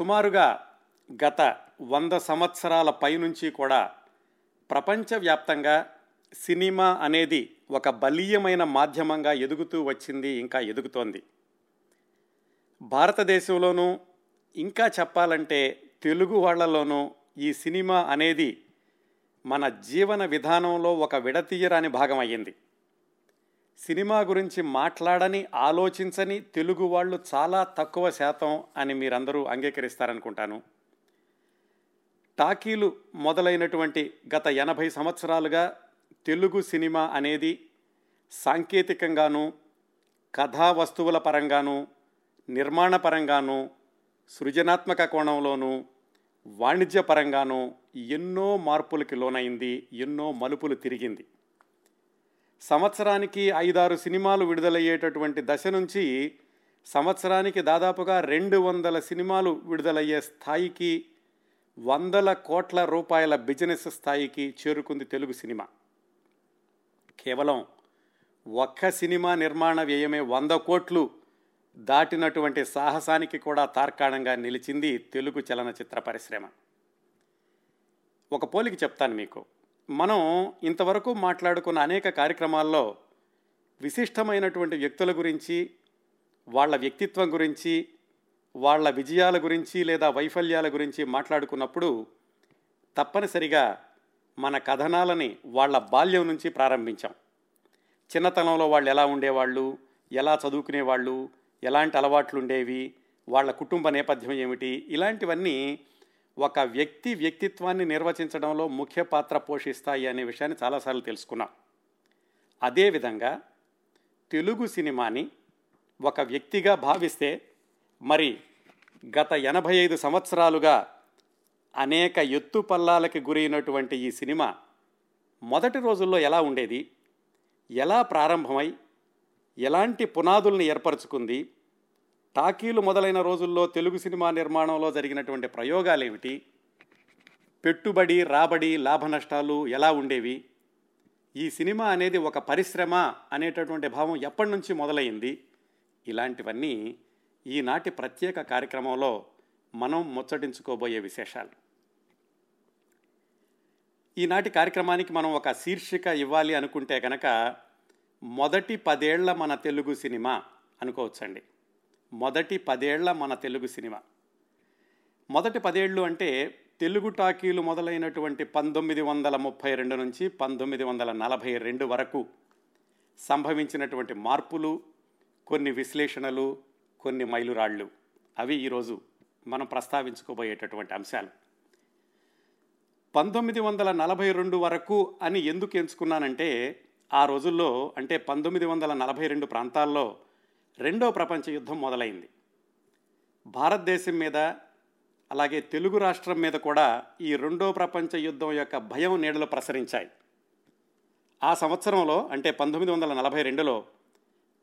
సుమారుగా గత వంద సంవత్సరాల పైనుంచి కూడా ప్రపంచవ్యాప్తంగా సినిమా అనేది ఒక బలీయమైన మాధ్యమంగా ఎదుగుతూ వచ్చింది ఇంకా ఎదుగుతోంది. భారతదేశంలోనూ ఇంకా చెప్పాలంటే తెలుగు వాళ్ళలోనూ ఈ సినిమా అనేది మన జీవన విధానంలో ఒక విడతీయరాని భాగం అయ్యింది సినిమా గురించి మాట్లాడని ఆలోచించని తెలుగు వాళ్ళు చాలా తక్కువ శాతం అని మీరందరూ అంగీకరిస్తారనుకుంటాను. టాకీలు మొదలైనటువంటి గత ఎనభై సంవత్సరాలుగా తెలుగు సినిమా అనేది సాంకేతికంగాను కథా వస్తువుల పరంగాను నిర్మాణ పరంగాను సృజనాత్మక కోణంలోనూ వాణిజ్యపరంగానూ ఎన్నో మార్పులకి లోనైంది ఎన్నో మలుపులు తిరిగింది. సంవత్సరానికి ఐదారు సినిమాలు విడుదలయ్యేటటువంటి దశ నుంచి సంవత్సరానికి దాదాపుగా రెండు వందల సినిమాలు విడుదలయ్యే స్థాయికి వందల కోట్ల రూపాయల బిజినెస్ స్థాయికి చేరుకుంది తెలుగు సినిమా. కేవలం ఒక్క సినిమా నిర్మాణ వ్యయమే వంద కోట్లు దాటినటువంటి సాహసానికి కూడా తార్కాణంగా నిలిచింది తెలుగు చలనచిత్ర పరిశ్రమ. ఒక పోలికి చెప్తాను మీకు. మనం ఇంతవరకు మాట్లాడుకున్న అనేక కార్యక్రమాల్లో విశిష్టమైనటువంటి వ్యక్తుల గురించి వాళ్ళ వ్యక్తిత్వం గురించి వాళ్ళ విజయాల గురించి లేదా వైఫల్యాల గురించి మాట్లాడుకున్నప్పుడు తప్పనిసరిగా మన కథనాలని వాళ్ళ బాల్యం నుంచి ప్రారంభించాం. చిన్నతనంలో వాళ్ళు ఎలా ఉండేవాళ్ళు ఎలా చదువుకునేవాళ్ళు ఎలాంటి అలవాట్లు ఉండేవి వాళ్ళ కుటుంబ నేపథ్యం ఏమిటి ఇలాంటివన్నీ ఒక వ్యక్తి వ్యక్తిత్వాన్ని నిర్వచించడంలో ముఖ్య పాత్ర పోషిస్తాయి అనే విషయాన్ని చాలాసార్లు తెలుసుకున్నాం. అదేవిధంగా తెలుగు సినిమాని ఒక వ్యక్తిగా భావిస్తే మరి గత ఎనభై ఐదు సంవత్సరాలుగా అనేక ఎత్తుపల్లాలకి గురైనటువంటి ఈ సినిమా మొదటి రోజుల్లో ఎలా ఉండేది? ఎలా ప్రారంభమై? ఎలాంటి పునాదుల్ని ఏర్పరచుకుంది? టాకీలు మొదలైన రోజుల్లో తెలుగు సినిమా నిర్మాణంలో జరిగినటువంటి ప్రయోగాలు ఏమిటి పెట్టుబడి రాబడి లాభ నష్టాలు ఎలా ఉండేవి? ఈ సినిమా అనేది ఒక పరిశ్రమ అనేటటువంటి భావం ఎప్పటి నుంచి మొదలైంది? ఇలాంటివన్నీ ఈనాటి ప్రత్యేక కార్యక్రమంలో మనం ముచ్చటించుకోబోయే విశేషాలు. ఈనాటి కార్యక్రమానికి మనం ఒక శీర్షిక ఇవ్వాలి అనుకుంటే కనుక మొదటి పదేళ్ళ మన తెలుగు సినిమా అనుకోవచ్చండి. మొదటి పదేళ్ళ మన తెలుగు సినిమా. మొదటి పదేళ్ళు అంటే తెలుగు టాకీలు మొదలైనటువంటి పంతొమ్మిది వందల ముప్పై రెండు నుంచి పంతొమ్మిది వందల నలభై రెండు వరకు సంభవించినటువంటి మార్పులు కొన్ని విశ్లేషణలు కొన్ని మైలురాళ్ళు. అవి ఈరోజు మనం ప్రస్తావించుకోబోయేటటువంటి అంశాలు. పంతొమ్మిది వందల నలభై రెండు వరకు అని ఎందుకు ఎంచుకున్నానంటే ఆ రోజుల్లో అంటే పంతొమ్మిది వందల నలభై రెండు ప్రాంతాల్లో రెండో ప్రపంచ యుద్ధం మొదలైంది. భారతదేశం మీద అలాగే తెలుగు రాష్ట్రం మీద కూడా ఈ రెండో ప్రపంచ యుద్ధం యొక్క భయం నీడలు ప్రసరించాయి. ఆ సంవత్సరంలో అంటే పంతొమ్మిది వందల నలభై రెండులో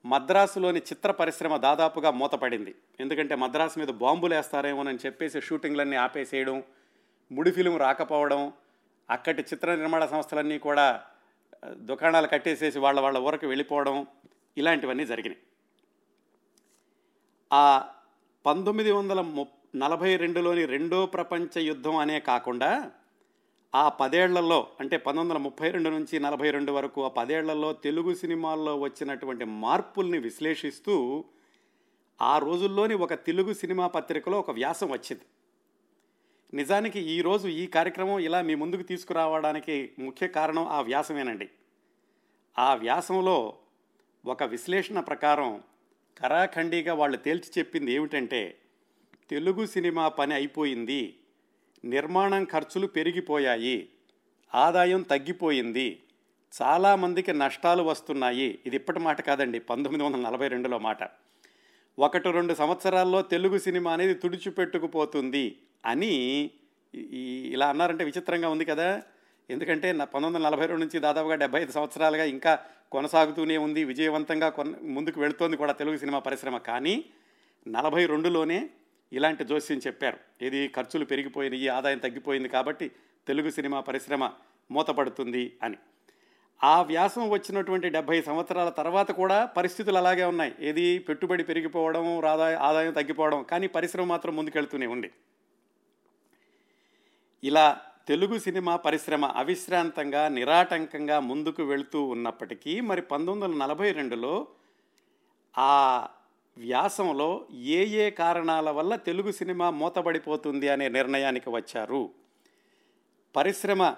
మద్రాసులోని చిత్ర పరిశ్రమ దాదాపుగా మూతపడింది. ఎందుకంటే మద్రాసు మీద బాంబులు వేస్తారేమోనని చెప్పేసి షూటింగ్లన్నీ ఆపేసేయడం ముడి ఫిలిం రాకపోవడం అక్కడి చిత్ర నిర్మాణ సంస్థలన్నీ కూడా దుకాణాలు కట్టేసేసి వాళ్ళ వాళ్ళ ఊరకు వెళ్ళిపోవడం ఇలాంటివన్నీ జరిగినాయి. ఆ పంతొమ్మిది వందల ము నలభై రెండులోని రెండో ప్రపంచ యుద్ధం అనే కాకుండా ఆ పదేళ్ళలో అంటే పంతొమ్మిది వందల ముప్పై రెండు నుంచి నలభై రెండు వరకు ఆ పదేళ్ళలో తెలుగు సినిమాల్లో వచ్చినటువంటి మార్పుల్ని విశ్లేషిస్తూ ఆ రోజుల్లోని ఒక తెలుగు సినిమా పత్రికలో ఒక వ్యాసం వచ్చింది. నిజానికి ఈరోజు ఈ కార్యక్రమం ఇలా మీ ముందుకు తీసుకురావడానికి ముఖ్య కారణం ఆ వ్యాసమేనండి. ఆ వ్యాసంలో ఒక విశ్లేషణ ప్రకారం కరాఖండిగా వాళ్ళు తేల్చి చెప్పింది ఏమిటంటే తెలుగు సినిమా పని అయిపోయింది నిర్మాణం ఖర్చులు పెరిగిపోయాయి ఆదాయం తగ్గిపోయింది చాలామందికి నష్టాలు వస్తున్నాయి. ఇది ఇప్పటి మాట కాదండి పంతొమ్మిది వందల నలభై రెండులో మాట. ఒకటి రెండు సంవత్సరాల్లో తెలుగు సినిమా అనేది తుడిచిపెట్టుకుపోతుంది అని ఇలా అన్నారంటే విచిత్రంగా ఉంది కదా. ఎందుకంటే నా పంతొమ్మిది వందల నలభై రెండు నుంచి దాదాపుగా డెబ్బై ఐదు సంవత్సరాలుగా ఇంకా కొనసాగుతూనే ఉంది విజయవంతంగా కొన ముందుకు వెళుతోంది కూడా తెలుగు సినిమా పరిశ్రమ. కానీ నలభై రెండులోనే ఇలాంటి జోస్యం చెప్పారు. ఇది ఖర్చులు పెరిగిపోయినాయి ఆదాయం తగ్గిపోయింది కాబట్టి తెలుగు సినిమా పరిశ్రమ మూతపడుతుంది అని. ఆ వ్యాసం వచ్చినటువంటి డెబ్భై సంవత్సరాల తర్వాత కూడా పరిస్థితులు అలాగే ఉన్నాయి. ఏది పెట్టుబడి పెరిగిపోవడం ఆదాయ ఆదాయం తగ్గిపోవడం కానీ పరిశ్రమ మాత్రం ముందుకెళ్తూనే ఉంది. ఇలా తెలుగు సినిమా పరిశ్రమ అవిశ్రాంతంగా నిరాటంకంగా ముందుకు వెళుతూ ఉన్నప్పటికీ మరి పంతొమ్మిది వందల నలభై రెండులో ఆ వ్యాసంలో ఏ ఏ కారణాల వల్ల తెలుగు సినిమా మూతబడిపోతుంది అనే నిర్ణయానికి వచ్చారు. పరిశ్రమ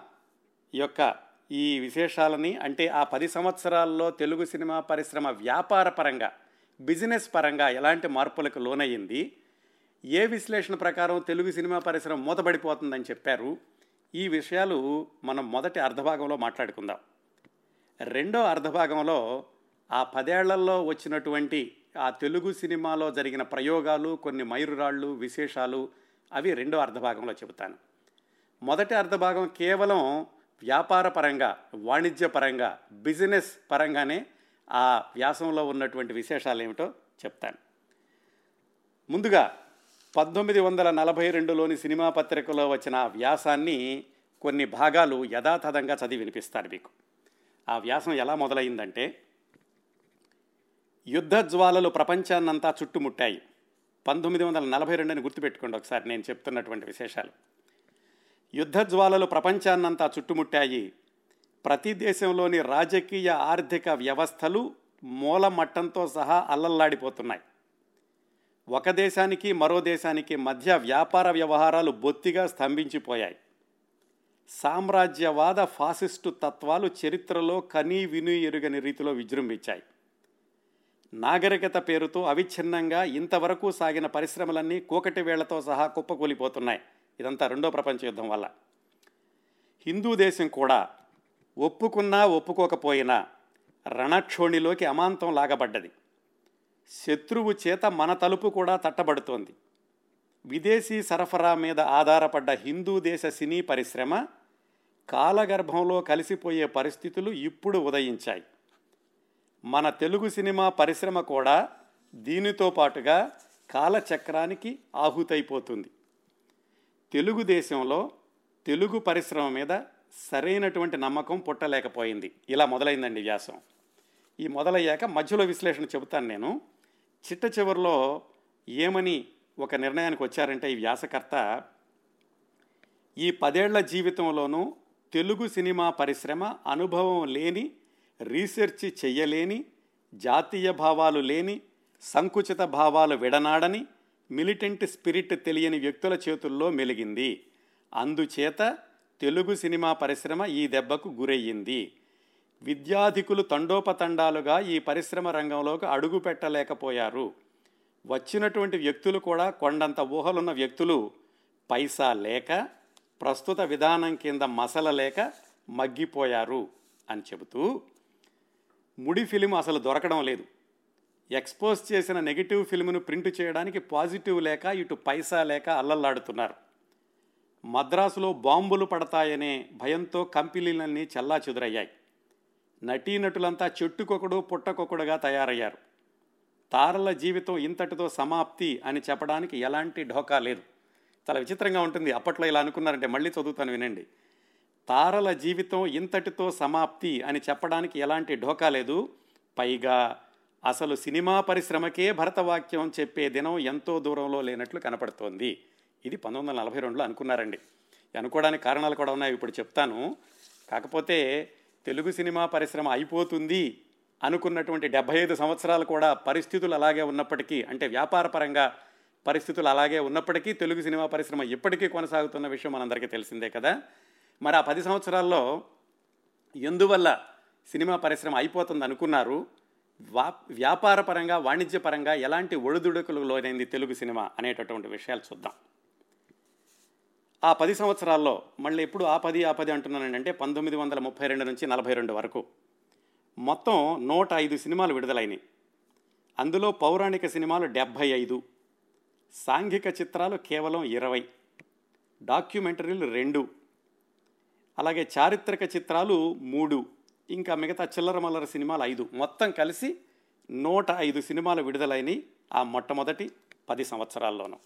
యొక్క ఈ విశేషాలని అంటే ఆ పది సంవత్సరాల్లో తెలుగు సినిమా పరిశ్రమ వ్యాపార పరంగా బిజినెస్ పరంగా ఎలాంటి మార్పులకు లోనయ్యింది ఏ విశ్లేషణ ప్రకారం తెలుగు సినిమా పరిశ్రమ మూతబడిపోతుందని చెప్పారు ఈ విషయాలు మనం మొదటి అర్ధభాగంలో మాట్లాడుకుందాం. రెండో అర్ధభాగంలో ఆ పదేళ్ళలో వచ్చినటువంటి ఆ తెలుగు సినిమాలో జరిగిన ప్రయోగాలు కొన్ని మైరురాళ్ళు విశేషాలు అవి రెండో అర్ధభాగంలో చెబుతాను. మొదటి అర్ధభాగం కేవలం వ్యాపార పరంగా వాణిజ్య పరంగా బిజినెస్ పరంగానే ఆ వ్యాసంలో ఉన్నటువంటి విశేషాలు ఏమిటో చెప్తాను. ముందుగా పంతొమ్మిది వందల నలభై రెండులోని సినిమా పత్రికలో వచ్చిన ఆ వ్యాసాన్ని కొన్ని భాగాలు యథాతథంగా చదివి వినిపిస్తారు మీకు. ఆ వ్యాసం ఎలా మొదలైందంటే యుద్ధ జ్వాలలు ప్రపంచాన్నంతా చుట్టుముట్టాయి. పంతొమ్మిది వందల నలభై రెండుని గుర్తుపెట్టుకోండి ఒకసారి నేను చెప్తున్నటువంటి విశేషాలు. యుద్ధ జ్వాలలు ప్రపంచాన్నంతా చుట్టుముట్టాయి. ప్రతి దేశంలోని రాజకీయ ఆర్థిక వ్యవస్థలు మూల మట్టంతో సహా అల్లల్లాడిపోతున్నాయి. ఒక దేశానికి మరో దేశానికి మధ్య వ్యాపార వ్యవహారాలు బొత్తిగా స్తంభించిపోయాయి. సామ్రాజ్యవాద ఫాసిస్టు తత్వాలు చరిత్రలో కనీ విను ఎరుగని రీతిలో విజృంభించాయి. నాగరికత పేరుతో అవిచ్ఛిన్నంగా ఇంతవరకు సాగిన పరిశ్రమలన్నీ కూకటి వేళ్ళతో సహా కుప్పకూలిపోతున్నాయి. ఇదంతా రెండో ప్రపంచ యుద్ధం వల్ల. హిందూ దేశం కూడా ఒప్పుకున్నా ఒప్పుకోకపోయినా రణక్షోణిలోకి అమాంతం లాగబడ్డది. శత్రువు చేత మన తలుపు కూడా తట్టబడుతోంది. విదేశీ సరఫరా మీద ఆధారపడ్డ హిందూ దేశ సినీ పరిశ్రమ కాలగర్భంలో కలిసిపోయే పరిస్థితులు ఇప్పుడు ఉదయించాయి. మన తెలుగు సినిమా పరిశ్రమ కూడా దీనితో పాటుగా కాలచక్రానికి ఆహుతైపోతుంది. తెలుగుదేశంలో తెలుగు పరిశ్రమ మీద సరైనటువంటి నమ్మకం పుట్టలేకపోయింది. ఇలా మొదలైందండి వ్యాసం. ఈ మొదలయ్యాక మధ్యలో విశ్లేషణ చెబుతాను నేను. చిట్ట చివరిలో ఏమని ఒక నిర్ణయానికి వచ్చారంటే ఈ వ్యాసకర్త ఈ పదేళ్ళ జీవితంలోనూ తెలుగు సినిమా పరిశ్రమ అనుభవం లేని రీసెర్చ్ చెయ్యలేని జాతీయ భావాలు లేని సంకుచిత భావాలు విడనాడని మిలిటెంట్ స్పిరిట్ తెలియని వ్యక్తుల చేతుల్లో మెలిగింది. అందుచేత తెలుగు సినిమా పరిశ్రమ ఈ దెబ్బకు గురయ్యింది. విద్యాధికులు తండోపతండాలుగా ఈ పరిశ్రమ రంగంలోకి అడుగు పెట్టలేకపోయారు. వచ్చినటువంటి వ్యక్తులు కూడా కొండంత ఊహలున్న వ్యక్తులు పైసా లేక ప్రస్తుత విధానం కింద మసల లేక మగ్గిపోయారు అని చెబుతూ ముడి ఫిలిం అసలు దొరకడం లేదు. ఎక్స్పోజ్ చేసిన నెగిటివ్ ఫిల్మ్ను ప్రింట్ చేయడానికి పాజిటివ్ లేక ఇటు పైసా లేక అల్లల్లాడుతున్నారు. మద్రాసులో బాంబులు పడతాయనే భయంతో కంపెనీలన్నీ చల్లా చెదురయ్యాయి నటీనటులంతా చెట్టుకొకడు పుట్టకొకడుగా తయారయ్యారు. తారల జీవితం ఇంతటితో సమాప్తి అని చెప్పడానికి ఎలాంటి ఢోకా లేదు. చాలా విచిత్రంగా ఉంటుంది. అప్పట్లో ఇలా అనుకున్నారంటే మళ్ళీ చదువుతాను వినండి. తారల జీవితం ఇంతటితో సమాప్తి అని చెప్పడానికి ఎలాంటి ఢోకా లేదు. పైగా అసలు సినిమా పరిశ్రమకే భరతవాక్యం చెప్పే దినం ఎంతో దూరంలో లేనట్లు కనపడుతోంది. ఇది పంతొమ్మిది వందల నలభై రెండులో అనుకున్నారండి. అనుకోవడానికి కారణాలు కూడా ఉన్నాయి. ఇప్పుడు చెప్తాను. కాకపోతే తెలుగు సినిమా పరిశ్రమ అయిపోతుంది అనుకున్నటువంటి డెబ్బై ఐదు సంవత్సరాలు కూడా పరిస్థితులు అలాగే ఉన్నప్పటికీ అంటే వ్యాపార పరంగా పరిస్థితులు అలాగే ఉన్నప్పటికీ తెలుగు సినిమా పరిశ్రమ ఇప్పటికీ కొనసాగుతున్న విషయం మనందరికీ తెలిసిందే కదా. మరి ఆ పది సంవత్సరాల్లో ఎందువల్ల సినిమా పరిశ్రమ అయిపోతుంది అనుకున్నారు? వా వ్యాపార పరంగా వాణిజ్యపరంగా ఎలాంటి ఒడిదుడుకులు లోనైంది తెలుగు సినిమా అనేటటువంటి విషయాలు చూద్దాం. ఆ పది సంవత్సరాల్లో మళ్ళీ ఎప్పుడు ఆ పది ఆ పది అంటున్నానండి అంటే పంతొమ్మిది వందల ముప్పై రెండు నుంచి నలభై రెండు వరకు. మొత్తం నూట ఐదు సినిమాలు విడుదలైనవి అందులో పౌరాణిక సినిమాలు డెబ్భై ఐదు. సాంఘిక చిత్రాలు కేవలం ఇరవై. డాక్యుమెంటరీలు రెండు. అలాగే చారిత్రక చిత్రాలు మూడు. ఇంకా మిగతా చిల్లర మల్లర సినిమాలు ఐదు. మొత్తం కలిసి నూట ఐదు సినిమాలు విడుదలైనవి ఆ మొట్టమొదటి పది సంవత్సరాల్లోనూ.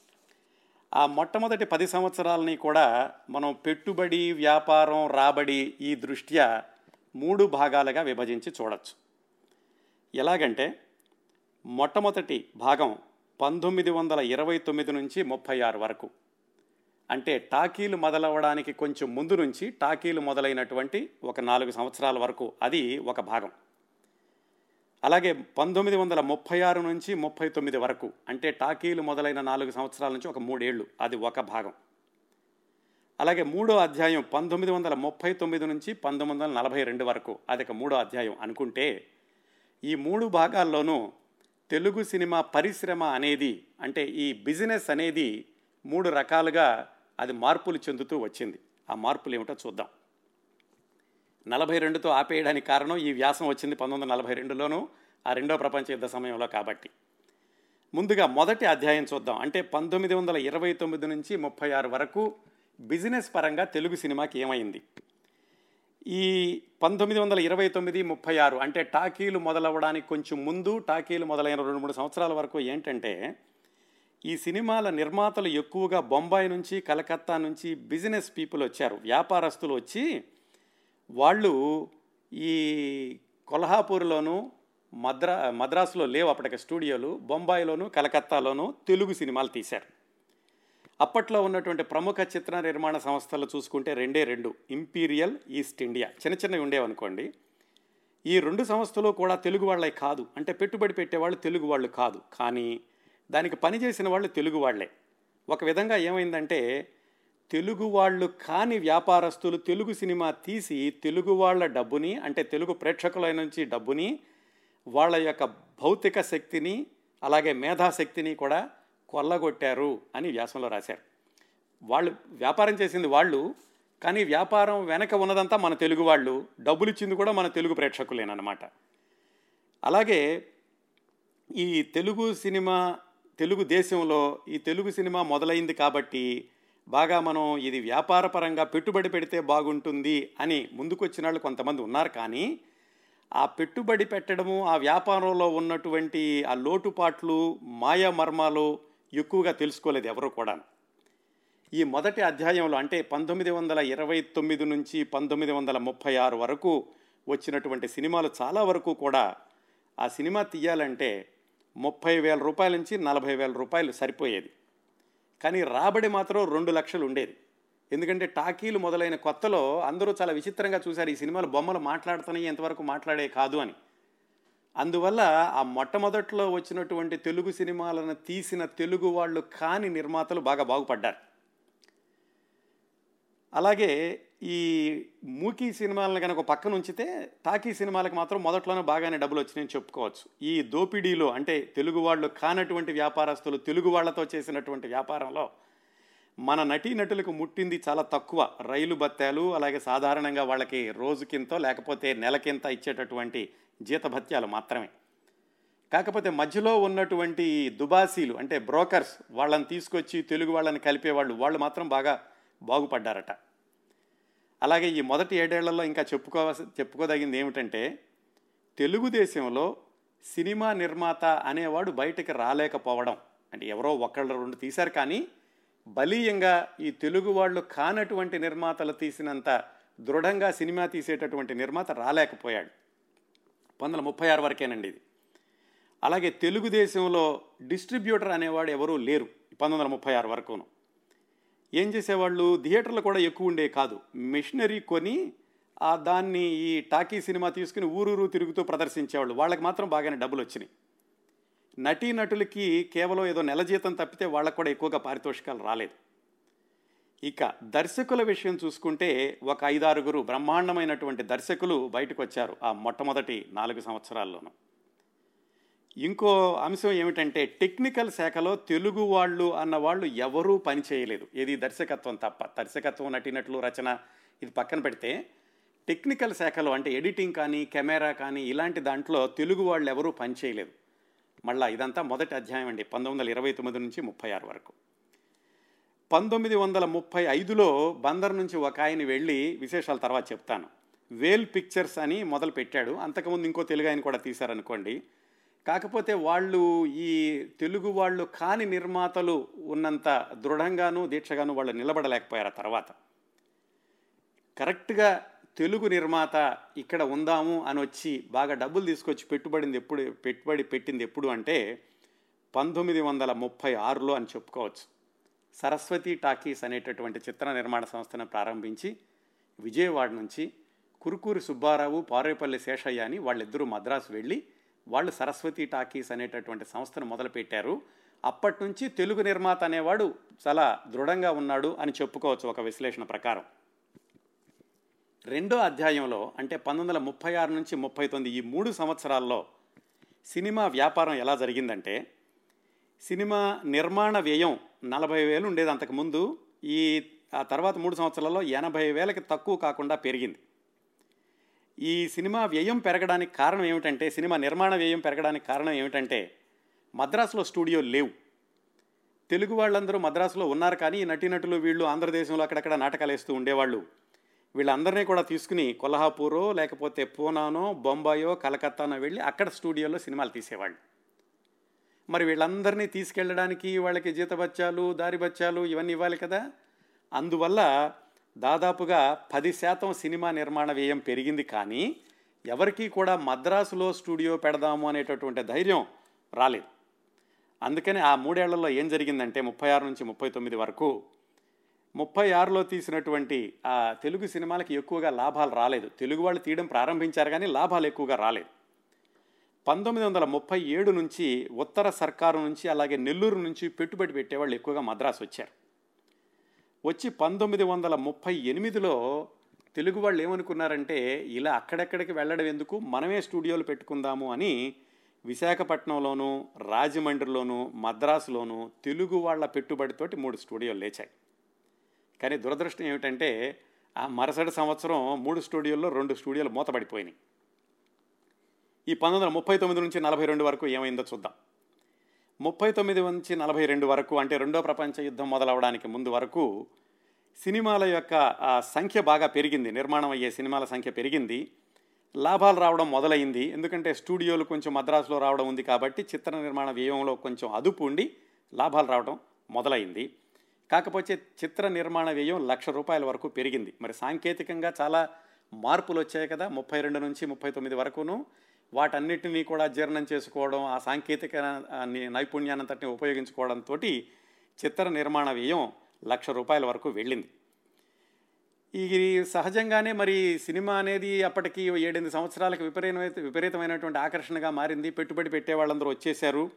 ఆ మొట్టమొదటి పది సంవత్సరాలని కూడా మనం పెట్టుబడి వ్యాపారం రాబడి ఈ దృష్ట్యా మూడు భాగాలుగా విభజించి చూడవచ్చు ఎలాగంటే మొట్టమొదటి భాగం పంతొమ్మిది వందల ఇరవై తొమ్మిది నుంచి ముప్పై ఆరు వరకు. అంటే టాకీలు మొదలవడానికి కొంచెం ముందు నుంచి టాకీలు మొదలైనటువంటి ఒక నాలుగు సంవత్సరాల వరకు అది ఒక భాగం. అలాగే పంతొమ్మిది వందల ముప్పై ఆరు నుంచి ముప్పై తొమ్మిది వరకు అంటే టాకీలు మొదలైన నాలుగు సంవత్సరాల నుంచి ఒక మూడేళ్ళు అది ఒక భాగం. అలాగే మూడో అధ్యాయం పంతొమ్మిది వందల ముప్పై తొమ్మిది నుంచి పంతొమ్మిది వందల నలభై రెండు వరకు అది ఒక మూడో అధ్యాయం అనుకుంటే ఈ మూడు భాగాల్లోనూ తెలుగు సినిమా పరిశ్రమ అనేది అంటే ఈ బిజినెస్ అనేది మూడు రకాలుగా అది మార్పులు చెందుతూ వచ్చింది. ఆ మార్పులు ఏమిటో చూద్దాం. నలభై రెండుతో ఆపేయడానికి కారణం ఈ వ్యాసం వచ్చింది పంతొమ్మిది వందల నలభై రెండులోనూ ఆ రెండో ప్రపంచ యుద్ధ సమయంలో కాబట్టి. ముందుగా మొదటి అధ్యాయం చూద్దాం. అంటే పంతొమ్మిది వందల ఇరవై తొమ్మిది నుంచి ముప్పై ఆరు వరకు బిజినెస్ పరంగా తెలుగు సినిమాకి ఏమైంది? ఈ పంతొమ్మిది వందల ఇరవై తొమ్మిది ముప్పై ఆరు అంటే టాకీలు మొదలవ్వడానికి కొంచెం ముందు టాకీలు మొదలైన రెండు మూడు సంవత్సరాల వరకు ఏంటంటే ఈ సినిమాల నిర్మాతలు ఎక్కువగా బొంబాయి నుంచి కలకత్తా నుంచి బిజినెస్ పీపుల్ వచ్చారు వ్యాపారస్తులు వచ్చి వాళ్ళు ఈ కొల్హాపూర్లోను మద్రా మద్రాసులో లేవు అప్పటికి స్టూడియోలు బొంబాయిలోను కలకత్తాలోను తెలుగు సినిమాలు తీశారు. అప్పట్లో ఉన్నటువంటి ప్రముఖ చిత్ర నిర్మాణ సంస్థలు చూసుకుంటే రెండే రెండు ఇంపీరియల్ ఈస్ట్ ఇండియా. చిన్న చిన్నవి ఉండేవనుకోండి. ఈ రెండు సంస్థలు కూడా తెలుగు వాళ్ళే కాదు. అంటే పెట్టుబడి పెట్టేవాళ్ళు తెలుగు వాళ్ళు కాదు. కానీ దానికి పనిచేసిన వాళ్ళు తెలుగు వాళ్ళే. ఒక విధంగా ఏమైందంటే తెలుగు వాళ్ళు కాని వ్యాపారస్తులు తెలుగు సినిమా తీసి తెలుగు వాళ్ళ డబ్బుని అంటే తెలుగు ప్రేక్షకుల నుంచి డబ్బుని వాళ్ళ యొక్క భౌతిక శక్తిని అలాగే మేధాశక్తిని కూడా కొల్లగొట్టారు అని వ్యాసంలో రాశారు. వాళ్ళు వ్యాపారం చేసింది వాళ్ళు కానీ వ్యాపారం వెనక ఉన్నదంతా మన తెలుగు వాళ్ళు డబ్బులు ఇచ్చింది కూడా మన తెలుగు ప్రేక్షకులేనమాట అలాగే ఈ తెలుగు సినిమా తెలుగు దేశంలో ఈ తెలుగు సినిమా మొదలైంది కాబట్టి బాగా మనం ఇది వ్యాపారపరంగా పెట్టుబడి పెడితే బాగుంటుంది అని ముందుకొచ్చిన వాళ్ళు కొంతమంది ఉన్నారు కానీ ఆ పెట్టుబడి పెట్టడము ఆ వ్యాపారంలో ఉన్నటువంటి ఆ లోటుపాట్లు మాయా మర్మాలు ఎక్కువగా తెలుసుకోలేదు ఎవరు కూడా ఈ మొదటి అధ్యాయంలో అంటే పంతొమ్మిది వందల ఇరవై తొమ్మిది నుంచి పంతొమ్మిది వందల ముప్పై ఆరు వరకు వచ్చినటువంటి సినిమాలు చాలా వరకు కూడా ఆ సినిమా తీయాలంటే ముప్పై వేల రూపాయల నుంచి నలభై వేల రూపాయలు సరిపోయేది. కానీ రాబడి మాత్రం రెండు లక్షలు ఉండేది. ఎందుకంటే టాకీలు మొదలైన కొత్తలో అందరూ చాలా విచిత్రంగా చూశారు ఈ సినిమాలు బొమ్మలు మాట్లాడుతున్నాయి ఎంతవరకు మాట్లాడే కాదు అని. అందువల్ల ఆ మొట్టమొదట్లో వచ్చినటువంటి తెలుగు సినిమాలను తీసిన తెలుగు వాళ్ళు కాని నిర్మాతలు బాగా బాగుపడ్డారు. అలాగే ఈ మూకీ సినిమాలను కనుక పక్కన ఉంచితే టాకీ సినిమాలకు మాత్రం మొదట్లోనే బాగానే డబ్బులు వచ్చినాయని చెప్పుకోవచ్చు. ఈ దోపిడీలో అంటే తెలుగు వాళ్ళు కానటువంటి వ్యాపారస్తులు తెలుగు వాళ్ళతో చేసినటువంటి వ్యాపారంలో మన నటీనటులకు ముట్టింది చాలా తక్కువ. రైలు భత్యాలు అలాగే సాధారణంగా వాళ్ళకి రోజుకింతో లేకపోతే నెలకింత ఇచ్చేటటువంటి జీతభత్యాలు మాత్రమే. కాకపోతే మధ్యలో ఉన్నటువంటి దుబాసీలు అంటే బ్రోకర్స్ వాళ్ళని తీసుకొచ్చి తెలుగు వాళ్ళని కలిపేవాళ్ళు వాళ్ళు మాత్రం బాగా బాగుపడ్డారట. అలాగే ఈ మొదటి ఏడేళ్ళలో ఇంకా చెప్పుకోవాల్సి చెప్పుకోదగింది ఏమిటంటే తెలుగుదేశంలో సినిమా నిర్మాత అనేవాడు బయటకు రాలేకపోవడం. అంటే ఎవరో ఒకళ్ళు రెండు తీశారు కానీ బలీయంగా ఈ తెలుగు వాళ్ళు కానటువంటి నిర్మాతలు తీసినంత దృఢంగా సినిమా తీసేటటువంటి నిర్మాత రాలేకపోయాడు. పంతొమ్మిది వందల ముప్పై ఆరు వరకేనండి ఇది. అలాగే తెలుగుదేశంలో డిస్ట్రిబ్యూటర్ అనేవాడు ఎవరూ లేరు పంతొమ్మిది వందల ముప్పై ఆరు వరకును. ఏం చేసేవాళ్ళు? థియేటర్లు కూడా ఎక్కువ ఉండే కాదు. మిషనరీ కొని ఆ దాన్ని ఈ టాకీ సినిమా తీసుకుని ఊరూరు తిరుగుతూ ప్రదర్శించేవాళ్ళు. వాళ్ళకి మాత్రం బాగానే డబ్బులు వచ్చినాయి. నటీనటులకి కేవలం ఏదో నెల జీతం తప్పితే వాళ్ళకు కూడా ఎక్కువగా పారితోషికాలు రాలేదు. ఇక దర్శకుల విషయం చూసుకుంటే ఒక ఐదారుగురు బ్రహ్మాండమైనటువంటి దర్శకులు బయటకు వచ్చారు ఆ మొట్టమొదటి నాలుగు సంవత్సరాల్లోనూ. ఇంకో అంశం ఏమిటంటే టెక్నికల్ శాఖలో తెలుగు వాళ్ళు అన్న వాళ్ళు ఎవరూ పని చేయలేదు. ఇది దర్శకత్వం తప్ప. దర్శకత్వం నటినట్లు రచన ఇది పక్కన పెడితే టెక్నికల్ శాఖలో అంటే ఎడిటింగ్ కానీ కెమెరా కానీ ఇలాంటి దాంట్లో తెలుగు వాళ్ళు ఎవరూ పని చేయలేదు. మళ్ళా ఇదంతా మొదటి అధ్యాయం అండి. పంతొమ్మిది వందల ఇరవై తొమ్మిది నుంచి ముప్పై ఆరు వరకు. పంతొమ్మిది వందల ముప్పై ఐదులో బందర్ నుంచి ఒక ఆయన వెళ్ళి విశేషాల తర్వాత చెప్తాను. వేల్ పిక్చర్స్ అని మొదలు పెట్టాడు. అంతకుముందు ఇంకో తెలుగు ఆయన కూడా తీశారనుకోండి. కాకపోతే వాళ్ళు ఈ తెలుగు వాళ్ళు కాని నిర్మాతలు ఉన్నంత దృఢంగాను దీక్షగాను వాళ్ళు నిలబడలేకపోయారు ఆ తర్వాత. కరెక్ట్గా తెలుగు నిర్మాత ఇక్కడ ఉందాము అని వచ్చి బాగా డబ్బులు తీసుకొచ్చి పెట్టుబడింది ఎప్పుడు పెట్టుబడి పెట్టింది ఎప్పుడు అంటే పంతొమ్మిది వందల ముప్పై ఆరులో అని చెప్పుకోవచ్చు. సరస్వతి టాకీస్ అనేటటువంటి చిత్ర నిర్మాణ సంస్థను ప్రారంభించి విజయవాడ నుంచి కురుకూరి సుబ్బారావు పారేపల్లి శేషయ్య అని వాళ్ళిద్దరూ మద్రాసు వెళ్ళి వాళ్ళు సరస్వతి టాకీస్ అనేటటువంటి సంస్థను మొదలుపెట్టారు. అప్పటి నుంచి తెలుగు నిర్మాత అనేవాడు చాలా దృఢంగా ఉన్నాడు అని చెప్పుకోవచ్చు ఒక విశ్లేషణ ప్రకారం. రెండో అధ్యాయంలో అంటే పంతొమ్మిది వందల ముప్పై ఆరు నుంచి ముప్పై తొమ్మిది ఈ మూడు సంవత్సరాల్లో సినిమా వ్యాపారం ఎలా జరిగిందంటే సినిమా నిర్మాణ వ్యయం నలభై వేలు ఉండేది అంతకుముందు ఈ ఆ తర్వాత మూడు సంవత్సరాల్లో ఎనభై వేలకి తక్కువ కాకుండా పెరిగింది. ఈ సినిమా వ్యయం పెరగడానికి కారణం ఏమిటంటే సినిమా నిర్మాణ వ్యయం పెరగడానికి కారణం ఏమిటంటే మద్రాసులో స్టూడియో లేవు. తెలుగు వాళ్ళందరూ మద్రాసులో ఉన్నారు కానీ ఈ నటీనటులు వీళ్ళు ఆంధ్రదేశంలో అక్కడక్కడ నాటకాలు వేస్తూ ఉండేవాళ్ళు. వీళ్ళందరినీ కూడా తీసుకుని కొల్హాపూరో లేకపోతే పూనానో బొంబాయో కలకత్తానో వెళ్ళి అక్కడ స్టూడియోలో సినిమాలు తీసేవాళ్ళు. మరి వీళ్ళందరినీ తీసుకెళ్ళడానికి వాళ్ళకి జీతబత్యాలు దారి బత్యాలు ఇవన్నీ ఇవ్వాలి కదా? అందువల్ల దాదాపుగా పది శాతం సినిమా నిర్మాణ వ్యయం పెరిగింది కానీ ఎవరికీ కూడా మద్రాసులో స్టూడియో పెడదాము అనేటటువంటి ధైర్యం రాలేదు. అందుకని ఆ మూడేళ్ళలో ఏం జరిగిందంటే ముప్పై ఆరు నుంచి ముప్పై తొమ్మిది వరకు ముప్పై ఆరులో తీసినటువంటి ఆ తెలుగు సినిమాలకి ఎక్కువగా లాభాలు రాలేదు. తెలుగు వాళ్ళు తీయడం ప్రారంభించారు కానీ లాభాలు ఎక్కువగా రాలేదు. పంతొమ్మిది వందల ముప్పై ఏడు నుంచి ఉత్తర సర్కారు నుంచి అలాగే నెల్లూరు నుంచి పెట్టుబడి పెట్టేవాళ్ళు ఎక్కువగా మద్రాసు వచ్చారు. వచ్చి పంతొమ్మిది వందల ముప్పై ఎనిమిదిలో తెలుగు వాళ్ళు ఏమనుకున్నారంటే ఇలా అక్కడెక్కడికి వెళ్ళడం ఎందుకు? మనమే స్టూడియోలు పెట్టుకుందాము అని విశాఖపట్నంలోను రాజమండ్రిలోను మద్రాసులోను తెలుగు వాళ్ళ పెట్టుబడితోటి మూడు స్టూడియోలు లేచాయి. కానీ దురదృష్టం ఏమిటంటే ఆ మరుసటి సంవత్సరం మూడు స్టూడియోల్లో రెండు స్టూడియోలు మూతపడిపోయినాయి. ఈ పంతొమ్మిది వందల ముప్పై తొమ్మిది నుంచి నలభై రెండు వరకు ఏమైందో చూద్దాం. ముప్పై తొమ్మిది నుంచి నలభై రెండు వరకు అంటే రెండో ప్రపంచ యుద్ధం మొదలవడానికి ముందు వరకు సినిమాల యొక్క సంఖ్య బాగా పెరిగింది. నిర్మాణం అయ్యే సినిమాల సంఖ్య పెరిగింది. లాభాలు రావడం మొదలైంది. ఎందుకంటే స్టూడియోలు కొంచెం మద్రాసులో రావడం ఉంది కాబట్టి చిత్ర నిర్మాణ వ్యయంలో కొంచెం అదుపు ఉండి లాభాలు రావడం మొదలైంది. కాకపోతే చిత్ర నిర్మాణ వ్యయం లక్ష రూపాయల వరకు పెరిగింది. మరి సాంకేతికంగా చాలా మార్పులు వచ్చాయి కదా. ముప్పై రెండు నుంచి ముప్పై తొమ్మిది వరకును వాటన్నిటినీ కూడా జీర్ణం చేసుకోవడం ఆ సాంకేతిక నైపుణ్యానంతటిని ఉపయోగించుకోవడంతో చిత్ర నిర్మాణ వ్యయం లక్ష రూపాయల వరకు వెళ్ళింది. ఇది సహజంగానే మరి సినిమా అనేది అప్పటికి ఏడెనిమిది సంవత్సరాలకు విపరీతమైన విపరీతమైనటువంటి ఆకర్షణగా మారింది. పెట్టుబడి పెట్టే వాళ్ళందరూ వచ్చేశారు.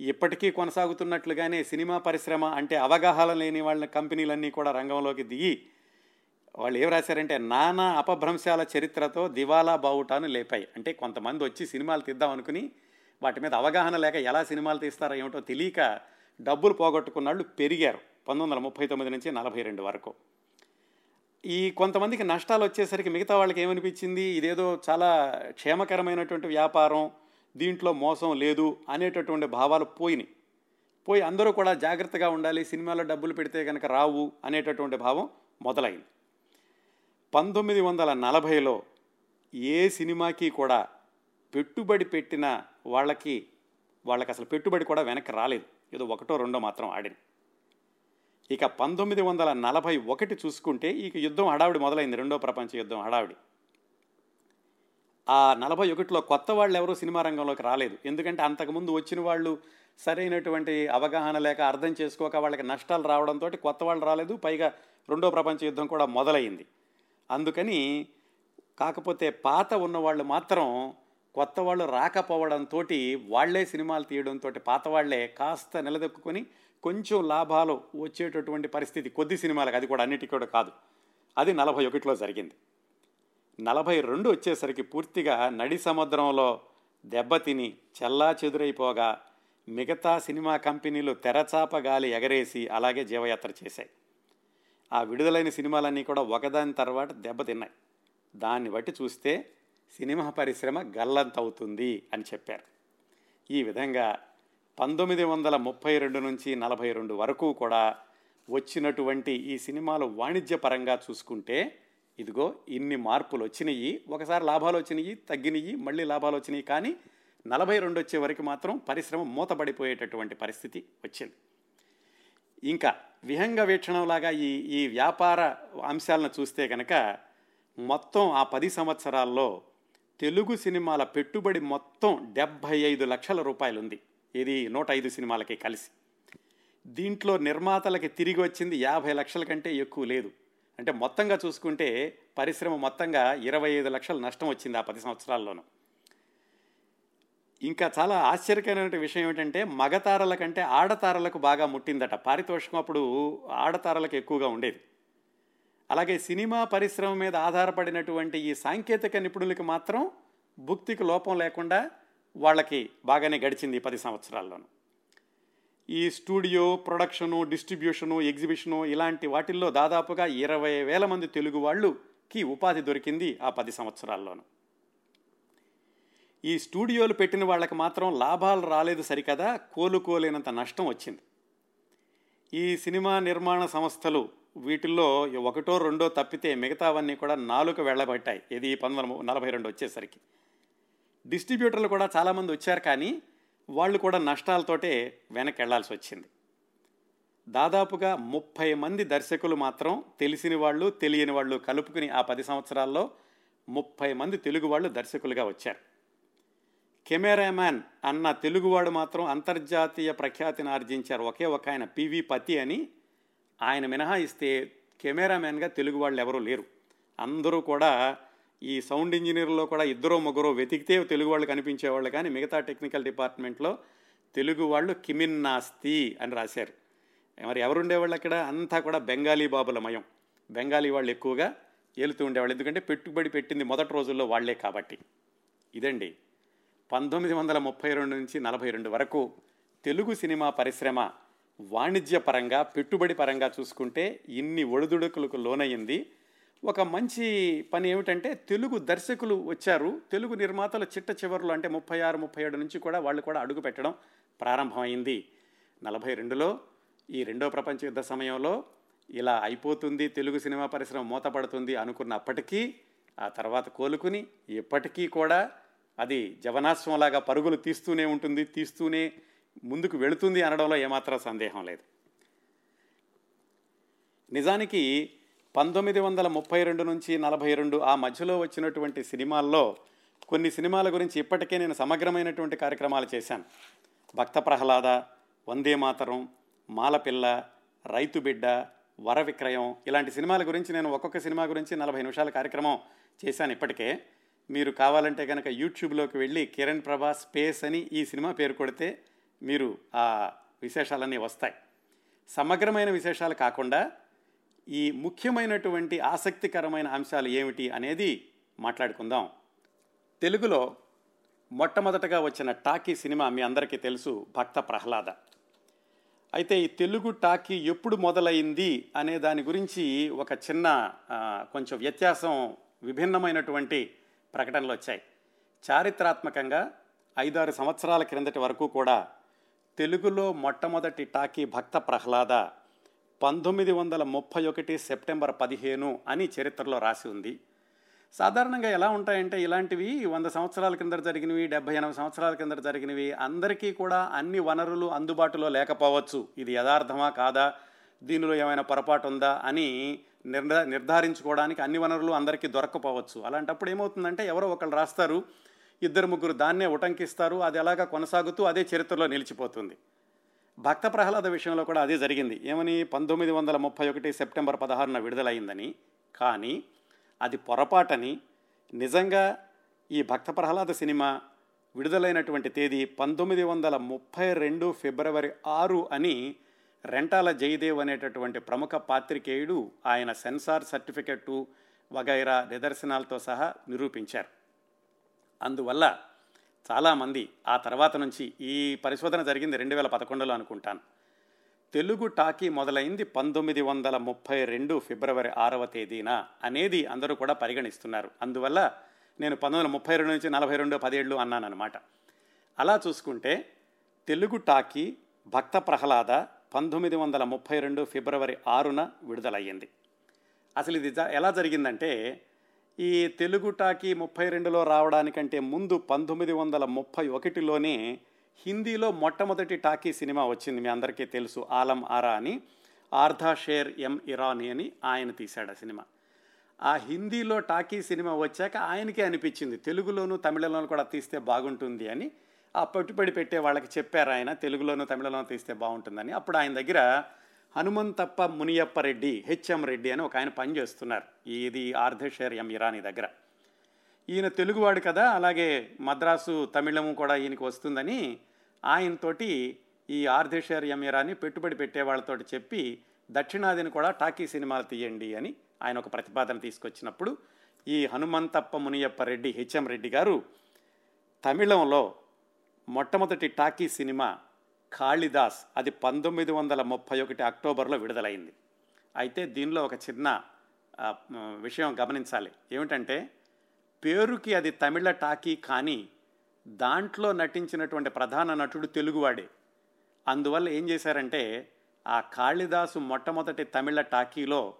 ఇప్పటికీ కొనసాగుతున్నట్లుగానే సినిమా పరిశ్రమ అంటే అవగాహన లేని వాళ్ళ కంపెనీలన్నీ కూడా రంగంలోకి దిగి వాళ్ళు ఏం రాశారంటే నానా అపభ్రంశాల చరిత్రతో దివాలా బావుటాను లేపాయి. అంటే కొంతమంది వచ్చి సినిమాలు తీద్దాం అనుకుని వాటి మీద అవగాహన లేక ఎలా సినిమాలు తీస్తారో ఏమిటో తెలియక డబ్బులు పోగొట్టుకున్న వాళ్ళు పెరిగారు పంతొమ్మిది వందల ముప్పై తొమ్మిది నుంచి నలభై రెండు వరకు. ఈ కొంతమందికి నష్టాలు వచ్చేసరికి మిగతా వాళ్ళకి ఏమనిపించింది? ఇదేదో చాలా క్షేమకరమైనటువంటి వ్యాపారం దీంట్లో మోసం లేదు అనేటటువంటి భావాలు పోయినాయి. పోయి అందరూ కూడా జాగ్రత్తగా ఉండాలి సినిమాలో డబ్బులు పెడితే కనుక రావు అనేటటువంటి భావం మొదలైంది. పంతొమ్మిది వందల నలభైలో ఏ సినిమాకి కూడా పెట్టుబడి పెట్టిన వాళ్ళకి వాళ్ళకి అసలు పెట్టుబడి కూడా వెనక్కి రాలేదు. ఏదో ఒకటో రెండో మాత్రం ఆడింది. ఇక పంతొమ్మిది వందల నలభై ఒకటి చూసుకుంటే ఇక యుద్ధం హడావిడి మొదలైంది రెండో ప్రపంచ యుద్ధం హడావిడి. ఆ నలభై ఒకటిలో కొత్త వాళ్ళు ఎవరూ సినిమా రంగంలోకి రాలేదు. ఎందుకంటే అంతకుముందు వచ్చిన వాళ్ళు సరైనటువంటి అవగాహన లేక అర్థం చేసుకోక వాళ్ళకి నష్టాలు రావడంతో కొత్త వాళ్ళు రాలేదు. పైగా రెండో ప్రపంచ యుద్ధం కూడా మొదలైంది. అందుకని కాకపోతే పాత ఉన్నవాళ్ళు మాత్రం కొత్త వాళ్ళు రాకపోవడంతో వాళ్ళే సినిమాలు తీయడంతో పాత వాళ్ళే కాస్త నిలదొక్కుని కొంచెం లాభాలు వచ్చేటటువంటి పరిస్థితి కొద్ది సినిమాలకు అది కూడా అన్నిటికీ కూడా కాదు. అది నలభై ఒకటిలో జరిగింది. నలభై రెండు వచ్చేసరికి పూర్తిగా నడి సముద్రంలో దెబ్బతిని చెల్లా చెదురైపోగా మిగతా సినిమా కంపెనీలు తెరచాప గాలి ఎగరేసి అలాగే జీవయాత్ర చేశాయి. ఆ విడుదలైన సినిమాలన్నీ కూడా ఒకదాని తర్వాత దెబ్బతిన్నాయి దాన్ని బట్టి చూస్తే సినిమా పరిశ్రమ గల్లంతవుతుంది అని చెప్పారు. ఈ విధంగా పంతొమ్మిది వందల ముప్పై రెండు నుంచి నలభై రెండు వరకు కూడా వచ్చినటువంటి ఈ సినిమాలు వాణిజ్యపరంగా చూసుకుంటే ఇదిగో ఇన్ని మార్పులు వచ్చినాయి ఒకసారి లాభాలు వచ్చినాయి తగ్గినాయి మళ్ళీ లాభాలు వచ్చినాయి కానీ నలభై రెండు వచ్చే వరకు మాత్రం పరిశ్రమ మూతపడిపోయేటటువంటి పరిస్థితి వచ్చింది. ఇంకా విహంగ వీక్షణంలాగా ఈ ఈ వ్యాపార అంశాలను చూస్తే కనుక మొత్తం ఆ పది సంవత్సరాల్లో తెలుగు సినిమాల పెట్టుబడి మొత్తం డెబ్భై ఐదు లక్షల రూపాయలు ఉంది ఇది నూట ఐదు సినిమాలకి కలిసి. దీంట్లో నిర్మాతలకి తిరిగి వచ్చింది యాభై లక్షల కంటే ఎక్కువ లేదు. అంటే మొత్తంగా చూసుకుంటే పరిశ్రమ మొత్తంగా ఇరవై ఐదు లక్షలు నష్టం వచ్చింది ఆ పది సంవత్సరాల్లోనూ. ఇంకా చాలా ఆశ్చర్యకరమైన విషయం ఏమిటంటే మగతారల కంటే ఆడతారలకు బాగా ముట్టిందట. పారితోషికం అప్పుడు ఆడతారలకు ఎక్కువగా ఉండేది. అలాగే సినిమా పరిశ్రమ మీద ఆధారపడినటువంటి ఈ సాంకేతిక నిపుణులకి మాత్రం భుక్తికి లోపం లేకుండా వాళ్ళకి బాగానే గడిచింది ఈ పది సంవత్సరాల్లోనూ. ఈ స్టూడియో ప్రొడక్షను డిస్ట్రిబ్యూషను ఎగ్జిబిషను ఇలాంటి వాటిల్లో దాదాపుగా ఇరవై వేల మంది తెలుగు వాళ్ళుకి ఉపాధి దొరికింది ఆ పది సంవత్సరాల్లోనూ. ఈ స్టూడియోలు పెట్టిన వాళ్ళకి మాత్రం లాభాలు రాలేదు సరికదా కోలుకోలేనంత నష్టం వచ్చింది. ఈ సినిమా నిర్మాణ సంస్థలు వీటిల్లో ఒకటో రెండో తప్పితే మిగతావన్నీ కూడా నాలుగు వెళ్ళబట్టాయి. ఇది పంతొమ్మిది నలభై రెండు వచ్చేసరికి. డిస్ట్రిబ్యూటర్లు కూడా చాలామంది వచ్చారు కానీ వాళ్ళు కూడా నష్టాలతోటే వెనక్కి వెళ్ళాల్సి వచ్చింది. దాదాపుగా ముప్పై మంది దర్శకులు మాత్రం తెలిసిన వాళ్ళు తెలియని వాళ్ళు కలుపుకుని ఆ పది సంవత్సరాల్లో ముప్పై మంది తెలుగు వాళ్ళు దర్శకులుగా వచ్చారు. కెమెరామ్యాన్ అన్న తెలుగువాడు మాత్రం అంతర్జాతీయ ప్రఖ్యాతిని ఆర్జించారు. ఒకే ఒక ఆయన పివి పతి అని ఆయన మినహాయిస్తే కెమెరామ్యాన్గా తెలుగు వాళ్ళు ఎవరూ లేరు. అందరూ కూడా ఈ సౌండ్ ఇంజనీర్లో కూడా ఇద్దరో ముగ్గురో వెతికితే తెలుగు వాళ్ళు కనిపించేవాళ్ళు కానీ మిగతా టెక్నికల్ డిపార్ట్మెంట్లో తెలుగు వాళ్ళు కిమిన్నాస్తి అని రాశారు. మరి ఎవరుండేవాళ్ళు అక్కడ? అంతా కూడా బెంగాలీ బాబుల మయం. బెంగాలీ వాళ్ళు ఎక్కువగా ఏలుతూ ఉండేవాళ్ళు. ఎందుకంటే పెట్టుబడి పెట్టింది మొదటి రోజుల్లో వాళ్ళే కాబట్టి. ఇదండి పంతొమ్మిది వందల ముప్పై రెండు నుంచి నలభై రెండు వరకు తెలుగు సినిమా పరిశ్రమ వాణిజ్యపరంగా పెట్టుబడి పరంగా చూసుకుంటే ఇన్ని ఒడిదుడుకులకు లోనయ్యింది. ఒక మంచి పని ఏమిటంటే తెలుగు దర్శకులు వచ్చారు. తెలుగు నిర్మాతల చిట్ట చివరిలో అంటే ముప్పై ఆరు ముప్పై ఏడు నుంచి కూడా వాళ్ళు కూడా అడుగు పెట్టడం ప్రారంభమైంది. నలభై రెండులో ఈ రెండో ప్రపంచ యుద్ధ సమయంలో ఇలా అయిపోతుంది తెలుగు సినిమా పరిశ్రమ మూతపడుతుంది అనుకున్నప్పటికీ ఆ తర్వాత కోలుకుని ఇప్పటికీ కూడా అది జవనాశ్వంలాగా పరుగులు తీస్తూనే ఉంటుంది తీస్తూనే ముందుకు వెళుతుంది అనడంలో ఏమాత్రం సందేహం లేదు. నిజానికి పంతొమ్మిది వందల ముప్పై రెండు నుంచి నలభై రెండు ఆ మధ్యలో వచ్చినటువంటి సినిమాల్లో కొన్ని సినిమాల గురించి ఇప్పటికే నేను సమగ్రమైనటువంటి కార్యక్రమాలు చేశాను. భక్త ప్రహ్లాద వందే మాతరం మాలపిల్ల రైతు బిడ్డ వర విక్రయం ఇలాంటి సినిమాల గురించి నేను ఒక్కొక్క సినిమా గురించి నలభై నిమిషాల కార్యక్రమం చేశాను ఇప్పటికే. మీరు కావాలంటే కనుక యూట్యూబ్లోకి వెళ్ళి కిరణ్ ప్రభా స్పేస్ అని ఈ సినిమా పేరు కొడితే మీరు ఆ విశేషాలన్నీ వస్తాయి. సమగ్రమైన విశేషాలు కాకుండా ఈ ముఖ్యమైనటువంటి ఆసక్తికరమైన అంశాలు ఏమిటి అనేది మాట్లాడుకుందాం. తెలుగులో మొట్టమొదటగా వచ్చిన టాకీ సినిమా మీ అందరికీ తెలుసు భక్త ప్రహ్లాద. అయితే ఈ తెలుగు టాకీ ఎప్పుడు మొదలైంది అనే దాని గురించి ఒక చిన్న కొంచెం వ్యత్యాసం విభిన్నమైనటువంటి ప్రకటనలు వచ్చాయి. చారిత్రాత్మకంగా ఐదారు సంవత్సరాల క్రిందటి వరకు కూడా తెలుగులో మొట్టమొదటి టాకీ భక్త ప్రహ్లాద పంతొమ్మిది వందల ముప్పై ఒకటి సెప్టెంబర్ పదిహేను అని చరిత్రలో రాసి ఉంది. సాధారణంగా ఎలా ఉంటాయంటే ఇలాంటివి వంద సంవత్సరాల కింద జరిగినవి డెబ్బై ఎనభై సంవత్సరాల కింద జరిగినవి అందరికీ కూడా అన్ని వనరులు అందుబాటులో లేకపోవచ్చు. ఇది యథార్థమా కాదా? దీనిలో ఏమైనా పొరపాటు ఉందా? అని నిర్ధారించుకోవడానికి అన్ని వనరులు అందరికీ దొరకపోవచ్చు అలాంటప్పుడు ఏమవుతుందంటే ఎవరో ఒకళ్ళు రాస్తారు ఇద్దరు ముగ్గురు దాన్నే ఉటంకిస్తారు అది ఎలాగా కొనసాగుతూ అదే చరిత్రలో నిలిచిపోతుంది. భక్త ప్రహ్లాద విషయంలో కూడా అదే జరిగింది. ఏమని పంతొమ్మిది వందల ముప్పై ఒకటి సెప్టెంబర్ పదహారున విడుదలైందని. కానీ అది పొరపాటని నిజంగా ఈ భక్త ప్రహ్లాద సినిమా విడుదలైనటువంటి తేదీ పంతొమ్మిది వందల ముప్పై రెండు ఫిబ్రవరి ఆరు అని రెంటాల జయదేవ్ అనేటటువంటి ప్రముఖ పాత్రికేయుడు ఆయన సెన్సార్ సర్టిఫికెట్టు వగైరా నిదర్శనాలతో సహా నిరూపించారు. అందువల్ల చాలామంది ఆ తర్వాత నుంచి ఈ పరిశోధన జరిగింది రెండు వేల పదకొండులో అనుకుంటాను. తెలుగు టాకీ మొదలైంది పంతొమ్మిది వందల ముప్పై రెండు ఫిబ్రవరి ఆరవ తేదీన అనేది అందరూ కూడా పరిగణిస్తున్నారు. అందువల్ల నేను పంతొమ్మిది వందల ముప్పై రెండు నుంచి నలభై రెండు పదేళ్ళు అన్నానమాట అలా చూసుకుంటే తెలుగు టాకీ భక్త ప్రహ్లాద పంతొమ్మిది వందల ముప్పై రెండు ఫిబ్రవరి ఆరున విడుదలయ్యింది. అసలు ఇది ఎలా జరిగిందంటే ఈ తెలుగు టాకీ ముప్పై రెండులో రావడానికంటే ముందు పంతొమ్మిది వందల ముప్పై ఒకటిలోనే హిందీలో మొట్టమొదటి టాకీ సినిమా వచ్చింది మీ అందరికీ తెలుసు ఆలం ఆరా అని. ఆర్ధా షేర్ ఎం ఇరానీ అని ఆయన తీశాడు ఆ సినిమా. ఆ హిందీలో టాకీ సినిమా వచ్చాక ఆయనకే అనిపించింది తెలుగులోను తమిళంలోనూ కూడా తీస్తే బాగుంటుంది అని. ఆ పెట్టుబడి పెట్టే వాళ్ళకి చెప్పారు ఆయన తెలుగులోనూ తమిళంలోనూ తీస్తే బాగుంటుందని. అప్పుడు ఆయన దగ్గర హనుమంతప్ప మునియప్ప రెడ్డి హెచ్ఎం రెడ్డి అని ఒక ఆయన పనిచేస్తున్నారు. ఇది ఆర్ధేశ్వర్ ఎం ఇరానీ దగ్గర. ఈయన తెలుగువాడు కదా అలాగే మద్రాసు తమిళము కూడా ఈయనకి వస్తుందని ఆయనతోటి ఈ ఆర్ధేశ్వర్ ఎం ఇరానీ పెట్టుబడి పెట్టే వాళ్ళతోటి చెప్పి దక్షిణాదిని కూడా టాకీ సినిమాలు తీయండి అని ఆయన ఒక ప్రతిపాదన తీసుకొచ్చినప్పుడు ఈ హనుమంతప్ప మునియప్ప రెడ్డి హెచ్ఎం రెడ్డి గారు తమిళంలో మొట్టమొదటి టాకీ సినిమా కాళిదాస్ అది పంతొమ్మిది వందల ముప్పై ఒకటి అక్టోబర్లో విడుదలైంది. అయితే దీనిలో ఒక చిన్న విషయం గమనించాలి. ఏమిటంటే పేరుకి అది తమిళ టాకీ కానీ దాంట్లో నటించినటువంటి ప్రధాన నటుడు తెలుగువాడే. అందువల్ల ఏం చేశారంటే ఆ కాళిదాసు మొట్టమొదటి తమిళ టాకీలో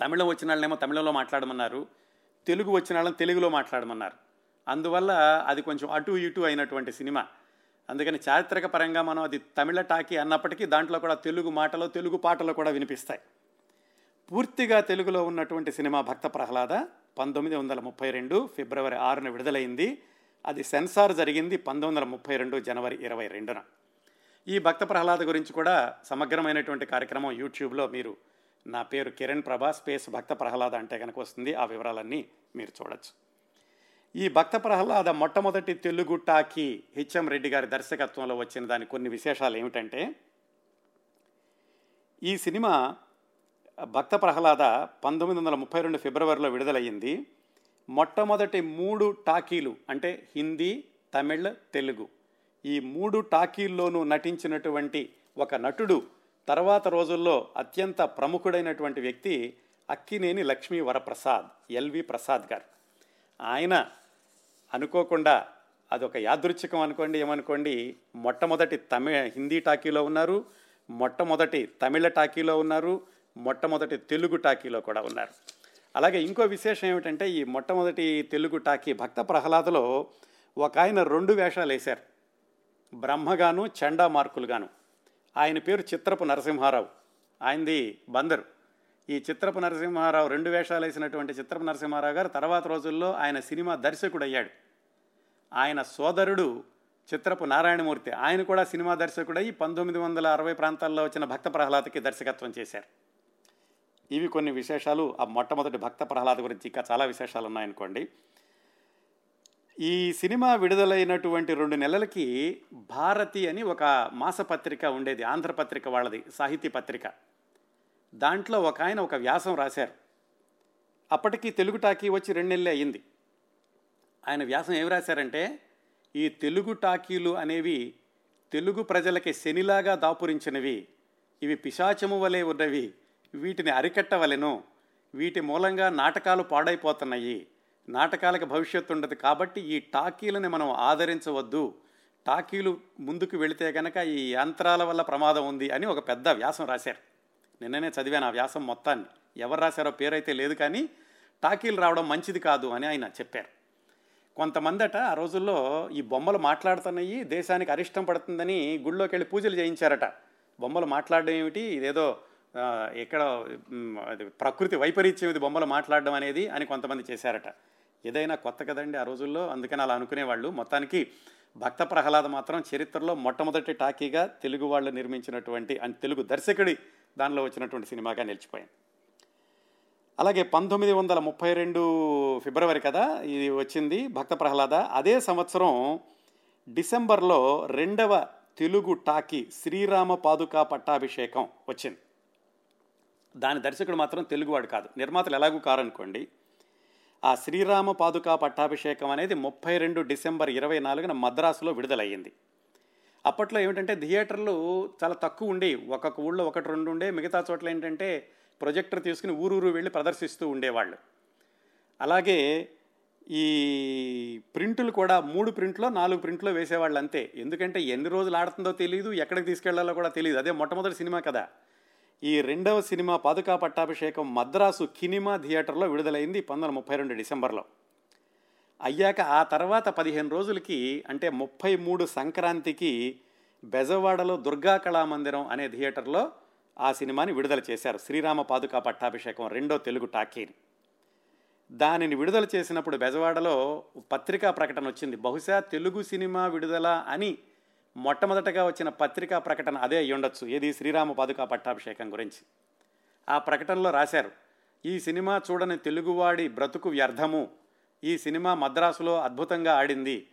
తమిళం వచ్చిన వాళ్ళనేమో తమిళంలో మాట్లాడమన్నారు తెలుగు వచ్చిన వాళ్ళని తెలుగులో మాట్లాడమన్నారు. అందువల్ల అది కొంచెం అటు ఇటు అయినటువంటి సినిమా. అందుకని చారిత్రక పరంగా మనం అది తమిళ టాకీ అన్నప్పటికీ దాంట్లో కూడా తెలుగు మాటలు తెలుగు పాటలు కూడా వినిపిస్తాయి. పూర్తిగా తెలుగులో ఉన్నటువంటి సినిమా భక్త ప్రహ్లాద పంతొమ్మిది వందల ముప్పై రెండు ఫిబ్రవరి ఆరున విడుదలైంది. అది సెన్సార్ జరిగింది పంతొమ్మిది వందల ముప్పై రెండు జనవరి ఇరవై రెండున. ఈ భక్త ప్రహ్లాద గురించి కూడా సమగ్రమైనటువంటి కార్యక్రమం యూట్యూబ్లో మీరు నా పేరు కిరణ్ ప్రభా స్పేస్ భక్త ప్రహ్లాద అంటే కనుక వస్తుంది. ఆ వివరాలన్నీ మీరు చూడొచ్చు. ఈ భక్త ప్రహ్లాద మొట్టమొదటి తెలుగు టాకీ హెచ్ఎం రెడ్డి గారి దర్శకత్వంలో వచ్చిన దాని కొన్ని విశేషాలు ఏమిటంటే ఈ సినిమా భక్త ప్రహ్లాద పంతొమ్మిది వందల ముప్పై రెండు ఫిబ్రవరిలో విడుదలయ్యింది. మొట్టమొదటి మూడు టాకీలు అంటే హిందీ తమిళ్ తెలుగు. ఈ మూడు టాకీల్లోనూ నటించినటువంటి ఒక నటుడు తర్వాత రోజుల్లో అత్యంత ప్రముఖుడైనటువంటి వ్యక్తి అక్కినేని లక్ష్మీ వరప్రసాద్ ఎల్వి ప్రసాద్ గారు. ఆయన అనుకోకుండా అదొక యాదృచ్ఛికం అనుకోండి ఏమనుకోండి మొట్టమొదటి తమిళ హిందీ టాకీలో ఉన్నారు మొట్టమొదటి తమిళ టాకీలో ఉన్నారు మొట్టమొదటి తెలుగు టాకీలో కూడా ఉన్నారు. అలాగే ఇంకో విశేషం ఏమిటంటే ఈ మొట్టమొదటి తెలుగు టాకీ భక్త ప్రహ్లాదలో ఒక ఆయన రెండు వేషాలు వేశారు. బ్రహ్మగాను చండా మార్కులుగాను. ఆయన పేరు చిత్రపు నరసింహారావు. ఆయనది బందరు. ఈ చిత్రపు నరసింహారావు రెండు వేషాలు వేసినటువంటి చిత్రపు నరసింహారావు గారు తర్వాత రోజుల్లో ఆయన సినిమా దర్శకుడు అయ్యాడు ఆయన సోదరుడు చిత్రపు నారాయణమూర్తి. ఆయన కూడా సినిమా దర్శకుడై పంతొమ్మిది వందల అరవై ప్రాంతాల్లో వచ్చిన భక్త ప్రహ్లాదకి దర్శకత్వం చేశారు. ఇవి కొన్ని విశేషాలు. ఆ మొట్టమొదటి భక్త ప్రహ్లాద గురించి ఇంకా చాలా విశేషాలు ఉన్నాయనుకోండి. ఈ సినిమా విడుదలైనటువంటి రెండు నెలలకి భారతి అని ఒక మాసపత్రిక ఉండేది. ఆంధ్రపత్రిక వాళ్ళది సాహితీ పత్రిక. దాంట్లో ఒక ఆయన ఒక వ్యాసం రాశారు. అప్పటికి తెలుగు టాకీ వచ్చి రెండు నెలలే అయ్యింది. ఆయన వ్యాసం ఏమి రాశారంటే ఈ తెలుగు టాకీలు అనేవి తెలుగు ప్రజలకి శనిలాగా దాపురించినవి. ఇవి పిశాచము వలె ఉన్నవి. వీటిని అరికట్టవలెను. వీటి మూలంగా నాటకాలు పాడైపోతున్నాయి. నాటకాలకు భవిష్యత్తు ఉండదు కాబట్టి ఈ టాకీలని మనం ఆదరించవద్దు. టాకీలు ముందుకు వెళితే కనుక ఈ యంత్రాల వల్ల ప్రమాదం ఉంది అని ఒక పెద్ద వ్యాసం రాశారు. నిన్ననే చదివాను ఆ వ్యాసం మొత్తాన్ని. ఎవరు రాశారో పేరైతే లేదు కానీ టాకీలు రావడం మంచిది కాదు అని ఆయన చెప్పారు. కొంతమందట ఆ రోజుల్లో ఈ బొమ్మలు మాట్లాడుతున్నాయి దేశానికి అరిష్టం పడుతుందని గుళ్ళోకి వెళ్ళి పూజలు చేయించారట. బొమ్మలు మాట్లాడడం ఏమిటి? ఇదేదో ఎక్కడ అది ప్రకృతి వైపరీత్యం ఇది బొమ్మలు మాట్లాడడం అనేది అని కొంతమంది చేశారట. ఏదైనా కొత్త కదండి ఆ రోజుల్లో? అందుకని అలా అనుకునేవాళ్ళు. మొత్తానికి భక్త ప్రహ్లాద మాత్రం చరిత్రలో మొట్టమొదటి టాకీగా తెలుగు వాళ్ళు నిర్మించినటువంటి అండ్ తెలుగు దర్శకుడి దానిలో వచ్చినటువంటి సినిమాగా నిలిచిపోయింది అలాగే పంతొమ్మిది వందల ముప్పై రెండు ఫిబ్రవరి కదా ఇది వచ్చింది భక్త ప్రహ్లాద. అదే సంవత్సరం డిసెంబర్లో రెండవ తెలుగు టాకీ శ్రీరామ పాదుకా పట్టాభిషేకం వచ్చింది. దాని దర్శకుడు మాత్రం తెలుగువాడు కాదు నిర్మాతలు ఎలాగూ కారనుకోండి. ఆ శ్రీరామ పాదుకా పట్టాభిషేకం అనేది ముప్పై రెండు డిసెంబర్ ఇరవై నాలుగున మద్రాసులో విడుదలయ్యింది. అప్పట్లో ఏమిటంటే థియేటర్లు చాలా తక్కువ ఉండేవి. ఒక్కొక్క ఊళ్ళో ఒకటి రెండు ఉండే మిగతా చోట్ల ఏంటంటే ప్రొజెక్టర్ తీసుకుని ఊరూరు వెళ్ళి ప్రదర్శిస్తూ ఉండేవాళ్ళు. అలాగే ఈ ప్రింటులు కూడా మూడు ప్రింట్లో నాలుగు ప్రింట్లో వేసేవాళ్ళు అంతే. ఎందుకంటే ఎన్ని రోజులు ఆడుతుందో తెలియదు ఎక్కడికి తీసుకెళ్ళాలో కూడా తెలియదు అదే మొట్టమొదటి సినిమా కదా ఈ రెండవ సినిమా పాదుకా పట్టాభిషేకం మద్రాసు కినిమా థియేటర్లో విడుదలైంది పంతొమ్మిది ముప్పై రెండు డిసెంబర్లో. అయ్యాక ఆ తర్వాత పదిహేను రోజులకి అంటే ముప్పై మూడు సంక్రాంతికి బెజవాడలో దుర్గా కళామందిరం అనే థియేటర్లో ఆ సినిమాని విడుదల చేశారు. శ్రీరామ పాదుకా పట్టాభిషేకం రెండో తెలుగు టాకీని. దానిని విడుదల చేసినప్పుడు బెజవాడలో పత్రికా ప్రకటన వచ్చింది. బహుశా తెలుగు సినిమా విడుదల అని మొట్టమొదటగా వచ్చిన పత్రికా ప్రకటన అదే అయ్యుండొచ్చు ఉండొచ్చు. ఏది? శ్రీరామ పాదుకా పట్టాభిషేకం గురించి. ఆ ప్రకటనలో రాశారు ఈ సినిమా చూడని తెలుగువాడి బ్రతుకు వ్యర్థము. ఈ సినిమా మద్రాసులో అద్భుతంగా ఆడింది.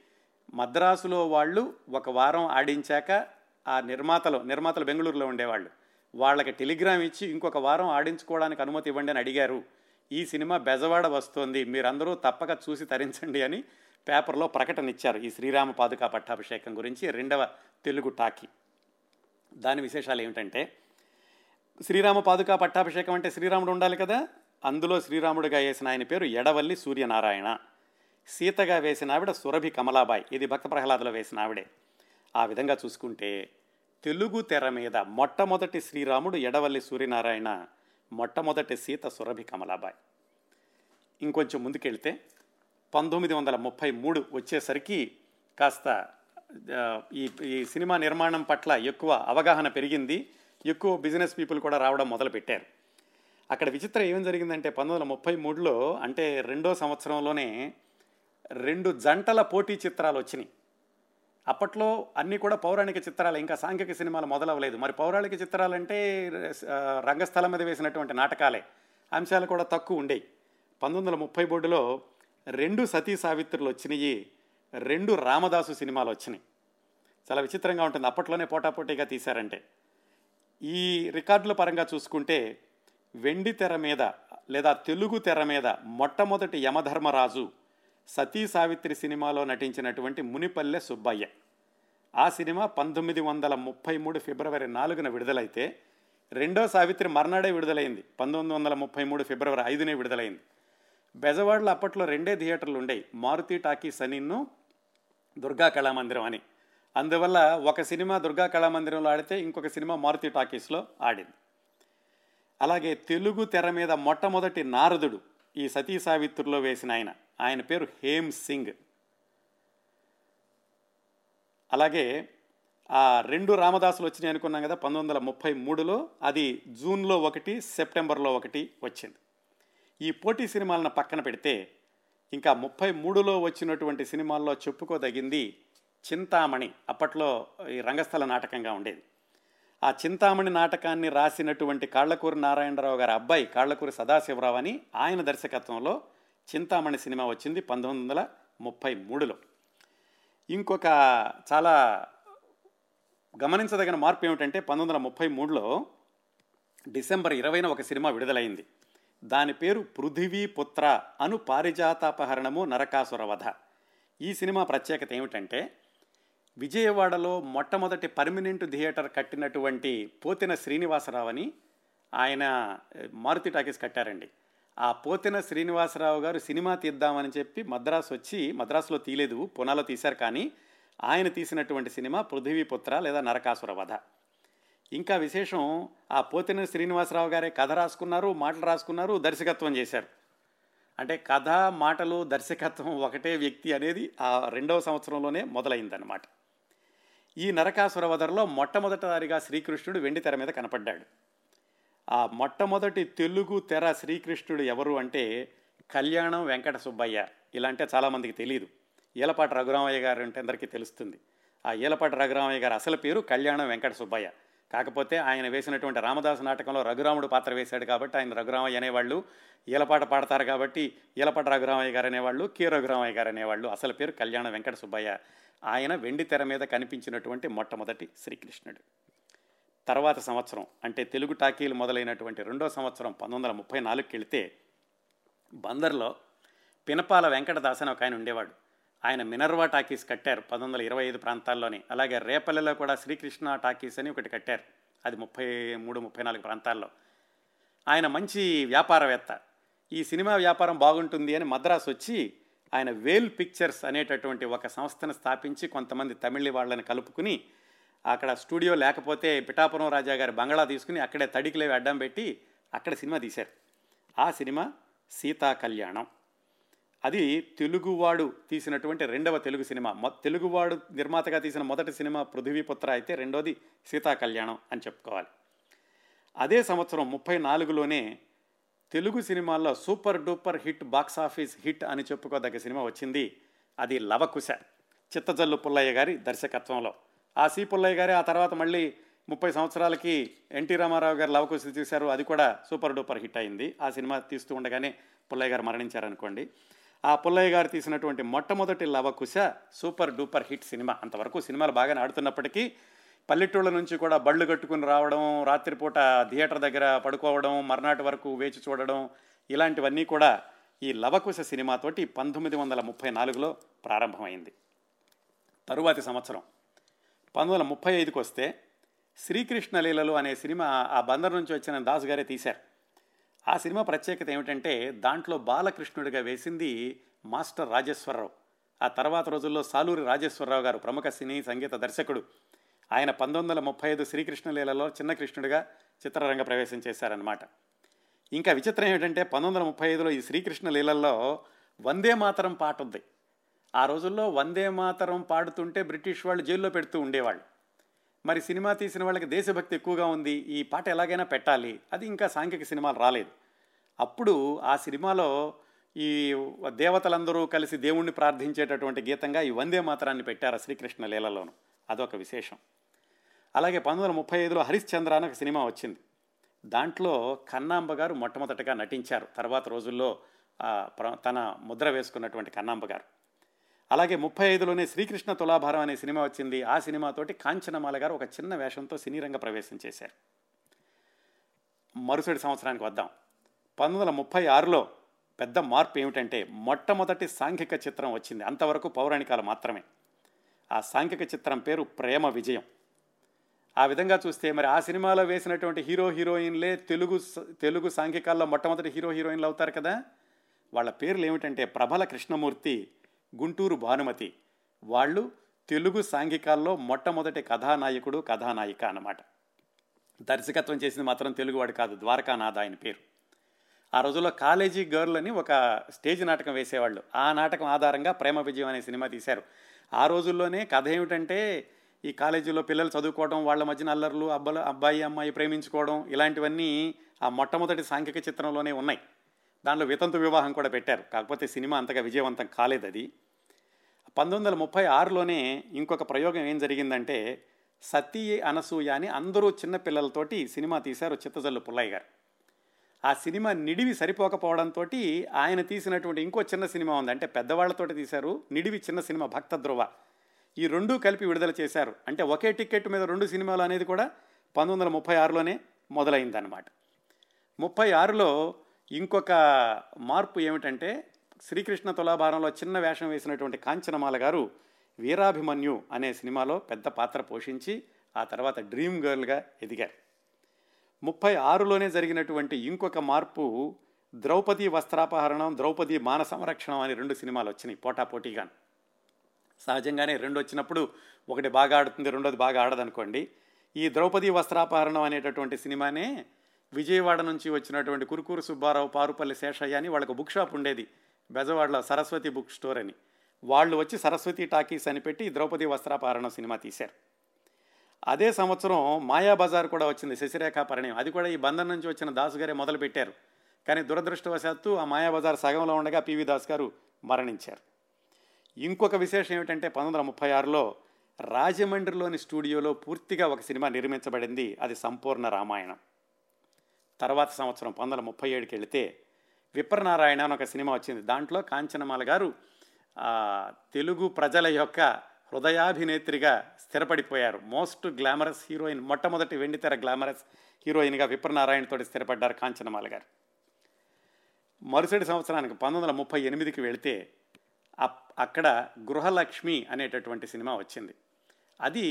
మద్రాసులో వాళ్ళు ఒక వారం ఆడించాక ఆ నిర్మాతలు నిర్మాతలు బెంగళూరులో ఉండేవాళ్ళు. వాళ్ళకి టెలిగ్రామ్ ఇచ్చి ఇంకొక వారం ఆడించుకోవడానికి అనుమతి ఇవ్వండి అని అడిగారు. ఈ సినిమా బెజవాడ వస్తోంది మీరందరూ తప్పక చూసి తరించండి అని పేపర్లో ప్రకటన ఇచ్చారు ఈ శ్రీరామ పాదుకా పట్టాభిషేకం గురించి రెండవ తెలుగు టాకీ. దాని విశేషాలు ఏమిటంటే శ్రీరామ పాదుకా పట్టాభిషేకం అంటే శ్రీరాముడు ఉండాలి కదా? అందులో శ్రీరాముడిగా వేసిన ఆయన పేరు ఎడవల్లి సూర్యనారాయణ. సీతగా వేసిన ఆవిడ సురభి కమలాబాయి. ఇది భక్త ప్రహ్లాదలో వేసిన ఆవిడే. ఆ విధంగా చూసుకుంటే తెలుగు తెర మీద మొట్టమొదటి శ్రీరాముడు ఎడవల్లి సూర్యనారాయణ మొట్టమొదటి సీత సురభి కమలాబాయి. ఇంకొంచెం ముందుకెళ్తే పంతొమ్మిది వందల ముప్పై మూడు వచ్చేసరికి కాస్త ఈ ఈ సినిమా నిర్మాణం పట్ల ఎక్కువ అవగాహన పెరిగింది. ఎక్కువ బిజినెస్ పీపుల్ కూడా రావడం మొదలుపెట్టారు. అక్కడ విచిత్రం ఏం జరిగిందంటే పంతొమ్మిది వందల ముప్పై మూడులో అంటే రెండో సంవత్సరంలోనే రెండు జంటల పోటీ చిత్రాలు వచ్చినాయి. అప్పట్లో అన్నీ కూడా పౌరాణిక చిత్రాలు ఇంకా సాంఘిక సినిమాలు మొదలవ్వలేదు. మరి పౌరాణిక చిత్రాలంటే రంగస్థలం మీద వేసినటువంటి నాటకాలే అంశాలు కూడా తక్కువ ఉండేవి పంతొమ్మిది వందల ముప్పై మూడులో రెండు సతీ సావిత్రులు వచ్చినాయి రెండు రామదాసు సినిమాలు వచ్చినాయి. చాలా విచిత్రంగా ఉంటుంది. అప్పట్లోనే పోటాపోటీగా తీశారంటే. ఈ రికార్డుల పరంగా చూసుకుంటే వెండి తెర మీద లేదా తెలుగు తెర మీద మొట్టమొదటి యమధర్మరాజు సతీ సావిత్రి సినిమాలో నటించినటువంటి మునిపల్లె సుబ్బయ్య. ఆ సినిమా పంతొమ్మిది వందల ముప్పై మూడు ఫిబ్రవరి నాలుగున విడుదలైతే రెండో సావిత్రి మర్నాడే విడుదలైంది. పంతొమ్మిది వందల ముప్పై మూడు ఫిబ్రవరి ఐదునే విడుదలైంది. బెజవాడలో అప్పట్లో రెండే థియేటర్లు ఉండేవి మారుతి టాకీ సనీన్ను దుర్గా కళామందిరం అని. అందువల్ల ఒక సినిమా దుర్గా కళామందిరంలో ఆడితే ఇంకొక సినిమా మారుతి టాకీస్లో ఆడింది. అలాగే తెలుగు తెర మీద మొట్టమొదటి నారదుడు ఈ సతీ సావిత్రిలో వేసిన ఆయన. ఆయన పేరు హేమ్ సింగ్. అలాగే ఆ రెండు రామదాసులు వచ్చినాయి అనుకున్నాం కదా పంతొమ్మిది వందల ముప్పై మూడులో అది జూన్లో ఒకటి సెప్టెంబర్లో ఒకటి వచ్చింది. ఈ పోటీ సినిమాలను పక్కన పెడితే ఇంకా ముప్పై మూడులో వచ్చినటువంటి సినిమాల్లో చెప్పుకోదగింది చింతామణి. అప్పట్లో ఈ రంగస్థల నాటకంగా ఉండేది. ఆ చింతామణి నాటకాన్ని రాసినటువంటి కాళ్ళకూరి నారాయణరావు గారి అబ్బాయి కాళ్ళకూరి సదాశివరావు అని ఆయన దర్శకత్వంలో చింతామణి సినిమా వచ్చింది పంతొమ్మిది వందల ముప్పై మూడులో. ఇంకొక చాలా గమనించదగిన మార్పు ఏమిటంటే పంతొమ్మిది వందల ముప్పై మూడులో డిసెంబర్ ఇరవైన ఒక సినిమా విడుదలైంది. దాని పేరు పృథివీ పుత్ర అను పారిజాతాపహరణము నరకాసుర వధ. ఈ సినిమా ప్రత్యేకత ఏమిటంటే విజయవాడలో మొట్టమొదటి పర్మనెంట్ థియేటర్ కట్టినటువంటి పోతిన శ్రీనివాసరావుని ఆయన మారుతి టాకీస్ కట్టారండి. ఆ పోతిన శ్రీనివాసరావు గారు సినిమా తీద్దామని చెప్పి మద్రాసు వచ్చి మద్రాసులో తీయలేదు పునాలో తీశారు కానీ ఆయన తీసినటువంటి సినిమా పృథ్వీపుత్ర లేదా నరకాసుర వధ. ఇంకా విశేషం ఆ పోతిన శ్రీనివాసరావు గారే కథ రాసుకున్నారు మాటలు రాసుకున్నారు దర్శకత్వం చేశారు. అంటే కథ మాటలు దర్శకత్వం ఒకటే వ్యక్తి అనేది ఆ రెండవ సంవత్సరంలోనే మొదలైందనమాట ఈ నరకాసుర వధలో మొట్టమొదటిసారిగా శ్రీకృష్ణుడు వెండి తెర మీద కనపడ్డాడు. ఆ మొట్టమొదటి తెలుగు తెర శ్రీకృష్ణుడు ఎవరు అంటే కళ్యాణం వెంకట సుబ్బయ్య. ఇలా అంటే చాలామందికి తెలియదు ఈలపాటి రఘురామయ్య గారు అంటే అందరికీ తెలుస్తుంది. ఆ ఈలపాటి రఘురామయ్య గారు అసలు పేరు కళ్యాణం వెంకట సుబ్బయ్య. కాకపోతే ఆయన వేసినటువంటి రామదాసు నాటకంలో రఘురాముడు పాత్ర వేశాడు కాబట్టి ఆయన రఘురామయ్య అనేవాళ్ళు ఈలపాట పాడతారు కాబట్టి ఈలపాట రఘురామయ్య గారు అనేవాళ్ళు కే రఘురామయ్య గారు అనేవాళ్ళు. అసలు పేరు కళ్యాణ వెంకట సుబ్బయ్య. ఆయన వెండి తెర మీద కనిపించినటువంటి మొట్టమొదటి శ్రీకృష్ణుడు. తర్వాత సంవత్సరం అంటే తెలుగు టాకీలు మొదలైనటువంటి రెండో సంవత్సరం పంతొమ్మిది వందల ముప్పై నాలుగుకి వెళితే బందర్లో పినపాల వెంకటదాస్ అని ఒక ఆయన ఉండేవాడు. ఆయన మినర్వా టాకీస్ కట్టారు పంతొమ్మిది వందల ఇరవై ఐదు ప్రాంతాల్లోనే. అలాగే రేపల్లెలో కూడా శ్రీకృష్ణ టాకీస్ అని ఒకటి కట్టారు. అది ముప్పై మూడు ముప్పై నాలుగు ప్రాంతాల్లో. ఆయన మంచి వ్యాపారవేత్త. ఈ సినిమా వ్యాపారం బాగుంటుంది అని మద్రాసు వచ్చి ఆయన వేల్ పిక్చర్స్ అనేటటువంటి ఒక సంస్థను స్థాపించి కొంతమంది తమిళి వాళ్ళని కలుపుకుని అక్కడ స్టూడియో లేకపోతే పిఠాపురం రాజా గారి బంగళా తీసుకుని అక్కడే తడికిలేవి అడ్డం పెట్టి అక్కడ సినిమా తీశారు. ఆ సినిమా సీతా కళ్యాణం. అది తెలుగువాడు తీసినటువంటి రెండవ తెలుగు సినిమా. తెలుగువాడు నిర్మాతగా తీసిన మొదటి సినిమా పృథ్వీపుత్ర అయితే రెండోది సీతా కళ్యాణం అని చెప్పుకోవాలి. అదే సంవత్సరం ముప్పై నాలుగులోనే తెలుగు సినిమాల్లో super duper hit box office hit అని చెప్పుకోదగ్గ సినిమా వచ్చింది. అది లవకుశ. చిత్తజల్లు పుల్లయ్య గారి దర్శకత్వంలో. ఆ సి పుల్లయ్య గారి ఆ తర్వాత మళ్ళీ ముప్పై సంవత్సరాలకి ఎన్టీ రామారావు గారు లవకుశ తీశారు అది కూడా సూపర్ డూపర్ హిట్ అయింది. ఆ సినిమా తీస్తూ ఉండగానే పుల్లయ్య గారు మరణించారనుకోండి. ఆ పుల్లయ్య గారు తీసినటువంటి మొట్టమొదటి లవకుశ సూపర్ డూపర్ హిట్ సినిమా. అంతవరకు సినిమాలు బాగానే ఆడుతున్నప్పటికీ పల్లెటూళ్ళ నుంచి కూడా బళ్ళు కట్టుకుని రావడం రాత్రిపూట థియేటర్ దగ్గర పడుకోవడం మర్నాటి వరకు వేచి చూడడం ఇలాంటివన్నీ కూడా ఈ లవకుశ సినిమాతోటి పంతొమ్మిది వందల ముప్పై నాలుగులో ప్రారంభమైంది. తరువాతి సంవత్సరం. పంతొమ్మిది వందల ముప్పై ఐదుకి వస్తే శ్రీకృష్ణ లీలలు అనే సినిమా ఆ బందర్ నుంచి వచ్చిన దాస్ గారే తీశారు. ఆ సినిమా ప్రత్యేకత ఏమిటంటే దాంట్లో బాలకృష్ణుడిగా వేసింది మాస్టర్ రాజేశ్వరరావు. ఆ తర్వాత రోజుల్లో సాలూరి రాజేశ్వరరావు గారు ప్రముఖ సినీ సంగీత దర్శకుడు. ఆయన పంతొమ్మిది వందల ముప్పై ఐదు శ్రీకృష్ణలీలలో చిన్న కృష్ణుడిగా చిత్రరంగ ప్రవేశం చేశారనమాట ఇంకా విచిత్రం ఏమిటంటే పంతొమ్మిది వందల ముప్పై ఐదులో ఈ శ్రీకృష్ణ లీలల్లో వందే మాతరం పాట ఉంది. ఆ రోజుల్లో వందే మాతరం పాడుతుంటే బ్రిటిష్ వాళ్ళు జైల్లో పెడుతూ ఉండేవాళ్ళు. మరి సినిమా తీసిన వాళ్ళకి దేశభక్తి ఎక్కువగా ఉంది ఈ పాట ఎలాగైనా పెట్టాలి అది ఇంకా సాంఘిక సినిమాలు రాలేదు. అప్పుడు ఆ సినిమాలో ఈ దేవతలందరూ కలిసి దేవుణ్ణి ప్రార్థించేటటువంటి గీతంగా ఈ వందే మాతరాన్ని పెట్టారు శ్రీకృష్ణ లీలలోను అదొక విశేషం. అలాగే పంతొమ్మిది వందల ముప్పై ఐదులో హరిశ్చంద్ర అని ఒక సినిమా వచ్చింది. దాంట్లో కన్నాంబ గారు మొట్టమొదటగా నటించారు. తర్వాత రోజుల్లో తన ముద్ర వేసుకున్నటువంటి కన్నాంబ గారు. అలాగే ముప్పై ఐదులోనే శ్రీకృష్ణ తులాభారం అనే సినిమా వచ్చింది. ఆ సినిమాతోటి కాంచనమాల గారు ఒక చిన్న వేషంతో సినీరంగ ప్రవేశం చేశారు. మరుసటి సంవత్సరానికి వద్దాం. పంతొమ్మిది వందల ముప్పై ఆరులో పెద్ద మార్పు ఏమిటంటే మొట్టమొదటి సాంఘిక చిత్రం వచ్చింది. అంతవరకు పౌరాణికాలు మాత్రమే. ఆ సాంఘిక చిత్రం పేరు ప్రేమ విజయం. ఆ విధంగా చూస్తే మరి ఆ సినిమాలో వేసినటువంటి హీరో హీరోయిన్లే తెలుగు తెలుగు సాంఘికాల్లో మొట్టమొదటి హీరో హీరోయిన్లు అవుతారు కదా? వాళ్ళ పేర్లు ఏమిటంటే ప్రభల కృష్ణమూర్తి గుంటూరు భానుమతి. వాళ్ళు తెలుగు సాంఘికాల్లో మొట్టమొదటి కథానాయకుడు కథానాయిక అన్నమాట. దర్శకత్వం చేసింది మాత్రం తెలుగువాడు కాదు ద్వారకానాథ ఆయన పేరు. ఆ రోజుల్లో కాలేజీ గర్ల్ అని ఒక స్టేజ్ నాటకం వేసేవాళ్ళు. ఆ నాటకం ఆధారంగా ప్రేమ విజయం అనే సినిమా తీశారు. ఆ రోజుల్లోనే కథ ఏమిటంటే ఈ కాలేజీలో పిల్లలు చదువుకోవడం వాళ్ళ మధ్యన అల్లర్లు అబ్బాయి అబ్బాయి అమ్మాయి ప్రేమించుకోవడం ఇలాంటివన్నీ ఆ మొట్టమొదటి సాంఘిక చిత్రంలోనే ఉన్నాయి. దానిలో వితంతు వివాహం కూడా పెట్టారు. కాకపోతే సినిమా అంతగా విజయవంతం కాలేదు అది. పంతొమ్మిది వందల ముప్పై ఆరులోనే ఇంకొక ప్రయోగం ఏం జరిగిందంటే సతీ అనసూయ అని అందరూ చిన్న పిల్లలతోటి సినిమా తీశారు చిత్తజల్లు పుల్లయ్య గారు. ఆ సినిమా నిడివి సరిపోకపోవడంతో ఆయన తీసినటువంటి ఇంకో చిన్న సినిమా ఉంది. అంటే పెద్దవాళ్ళతోటి తీశారు. నిడివి చిన్న సినిమా భక్త ధ్రువ. ఈ రెండు కలిపి విడుదల చేశారు. అంటే ఒకే టికెట్ మీద రెండు సినిమాలు అనేది కూడా పంతొమ్మిది వందల ముప్పై ఆరులోనే మొదలైందనమాట ముప్పై ఆరులో ఇంకొక మార్పు ఏమిటంటే శ్రీకృష్ణ తులాభారంలో చిన్న వేషం వేసినటువంటి కాంచనమాల గారు వీరాభిమన్యు అనే సినిమాలో పెద్ద పాత్ర పోషించి ఆ తర్వాత డ్రీమ్ గర్ల్గా ఎదిగారు. ముప్పై ఆరులోనే జరిగినటువంటి ఇంకొక మార్పు ద్రౌపది వస్త్రాపహరణం ద్రౌపది మాన సంరక్షణం అనే రెండు సినిమాలు వచ్చినాయి పోటాపోటీగాను సహజంగానే రెండు వచ్చినప్పుడు ఒకటి బాగా ఆడుతుంది రెండోది బాగా ఆడదనుకోండి. ఈ ద్రౌపది వస్త్రాపహరణం అనేటటువంటి సినిమానే విజయవాడ నుంచి వచ్చినటువంటి కురుకూరు సుబ్బారావు పారుపల్లి శేషయ్య అని వాళ్ళకు బుక్ షాప్ ఉండేది. బెజవాడలో సరస్వతి బుక్ స్టోర్ అని. వాళ్ళు వచ్చి సరస్వతి టాకీస్ అని పెట్టి ద్రౌపది వస్త్రాపహరణం సినిమా తీశారు. అదే సంవత్సరం మాయాబజార్ కూడా వచ్చింది శశిరేఖ పరిణయం అది కూడా ఈ బంధం నుంచి వచ్చిన దాసు గారే మొదలుపెట్టారు. కానీ దురదృష్టవశాత్తు ఆ మాయాబజార్ సగంలో ఉండగా పివి దాస్ గారు మరణించారు. ఇంకొక విశేషం ఏమిటంటే పంతొమ్మిది వందల ముప్పై ఆరులో రాజమండ్రిలోని స్టూడియోలో పూర్తిగా ఒక సినిమా నిర్మించబడింది. అది సంపూర్ణ రామాయణం. తర్వాత సంవత్సరం పంతొమ్మిది వందల ముప్పై ఏడుకి వెళితే విప్రనారాయణ అని ఒక సినిమా వచ్చింది. దాంట్లో కాంచనమాల గారు తెలుగు ప్రజల యొక్క హృదయాభినేత్రిగా స్థిరపడిపోయారు. మోస్ట్ గ్లామరస్ హీరోయిన్ మొట్టమొదటి వెండితెర గ్లామరస్ హీరోయిన్గా విప్రనారాయణతో స్థిరపడ్డారు కాంచనమాల గారు. మరుసటి సంవత్సరానికి పంతొమ్మిది వందల ముప్పై ఎనిమిదికి వెళితే అక్కడ గృహలక్ష్మి అనేటటువంటి సినిమా వచ్చింది. అది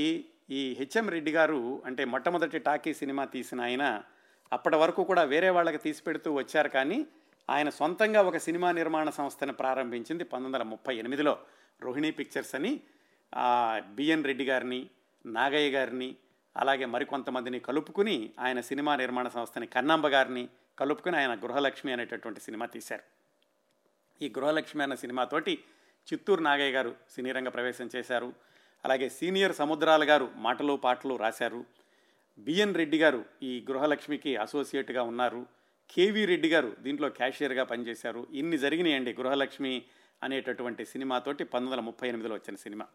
ఈ హెచ్ఎం రెడ్డి గారు అంటే మొట్టమొదటి టాకీ సినిమా తీసిన ఆయన అప్పటి వరకు కూడా వేరే వాళ్ళకి తీసి పెడుతూ వచ్చారు కానీ ఆయన సొంతంగా ఒక సినిమా నిర్మాణ సంస్థను ప్రారంభించింది పంతొమ్మిది వందల ముప్పై ఎనిమిదిలో. రోహిణి పిక్చర్స్ అని బిఎన్ రెడ్డి గారిని నాగయ్య గారిని అలాగే మరికొంతమందిని కలుపుకుని ఆయన సినిమా నిర్మాణ సంస్థని కన్నాంబ గారిని కలుపుకుని ఆయన గృహలక్ష్మి అనేటటువంటి సినిమా తీశారు. ఈ గృహలక్ష్మి అన్న సినిమాతోటి చిత్తూరు నాగయ్య గారు సినీ రంగ ప్రవేశం చేశారు. అలాగే సీనియర్ సముద్రాల గారు మాటలు పాటలు రాశారు. బిఎన్ రెడ్డి గారు ఈ గృహలక్ష్మికి అసోసియేట్గా ఉన్నారు. కేవీ రెడ్డి గారు దీంట్లో క్యాషియర్గా పనిచేశారు. ఇన్ని జరిగినాయండి గృహలక్ష్మి అనేటటువంటి సినిమాతోటి పంతొమ్మిది వందల ముప్పై ఎనిమిదిలో వచ్చిన సినిమా.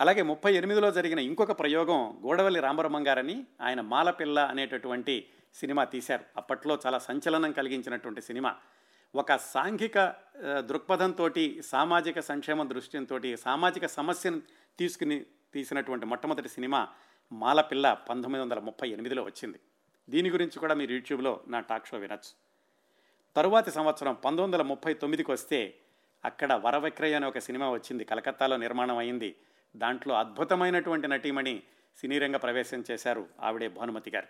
అలాగే ముప్పై ఎనిమిదిలో జరిగిన ఇంకొక ప్రయోగం గోడవల్లి రామబ్రహ్మం గారని ఆయన మాలపిల్ల అనేటటువంటి సినిమా తీశారు. అప్పట్లో చాలా సంచలనం కలిగించినటువంటి సినిమా. ఒక సాంఘిక దృక్పథంతో సామాజిక సంక్షేమ దృష్టితో సామాజిక సమస్యను తీసుకుని తీసినటువంటి మొట్టమొదటి సినిమా మాలపిల్ల పంతొమ్మిది వందల ముప్పై ఎనిమిదిలో వచ్చింది. దీని గురించి కూడా మీరు యూట్యూబ్లో నా టాక్ షో వినొచ్చు. తరువాతి సంవత్సరం పంతొమ్మిది వందల ముప్పై తొమ్మిదికి వస్తే అక్కడ వరవిక్రయ అనే ఒక సినిమా వచ్చింది. కలకత్తాలో నిర్మాణం అయింది. దాంట్లో అద్భుతమైనటువంటి నటీమణి సినీ రంగ ప్రవేశం చేశారు ఆవిడే భానుమతి గారు.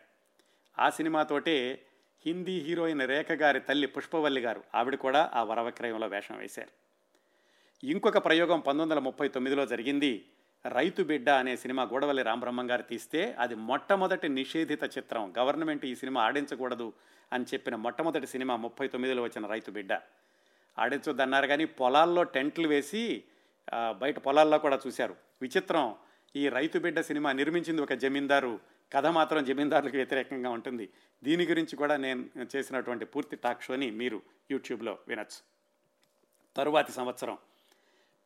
ఆ సినిమాతోటే హిందీ హీరోయిన్ రేఖ గారి తల్లి పుష్పవల్లి గారు. ఆవిడ కూడా ఆ వరవక్రయంలో వేషం వేశారు. ఇంకొక ప్రయోగం పంతొమ్మిది వందల ముప్పై తొమ్మిదిలో జరిగింది. రైతు బిడ్డ అనే సినిమా గోడవల్లి రామబ్రహ్మం గారు తీస్తే అది మొట్టమొదటి నిషేధిత చిత్రం. గవర్నమెంట్ ఈ సినిమా ఆడించకూడదు అని చెప్పిన మొట్టమొదటి సినిమా ముప్పై తొమ్మిదిలో వచ్చిన రైతు బిడ్డ. ఆడించొద్దన్నారు కానీ పొలాల్లో టెంట్లు వేసి బయట పొలాల్లో కూడా చూశారు. విచిత్రం. ఈ రైతు బిడ్డ సినిమా నిర్మించింది ఒక జమీందారు కథ మాత్రం జమీందారులకు వ్యతిరేకంగా ఉంటుంది. దీని గురించి కూడా నేను చేసినటువంటి పూర్తి టాక్ షోని మీరు యూట్యూబ్లో వినొచ్చు. తరువాతి సంవత్సరం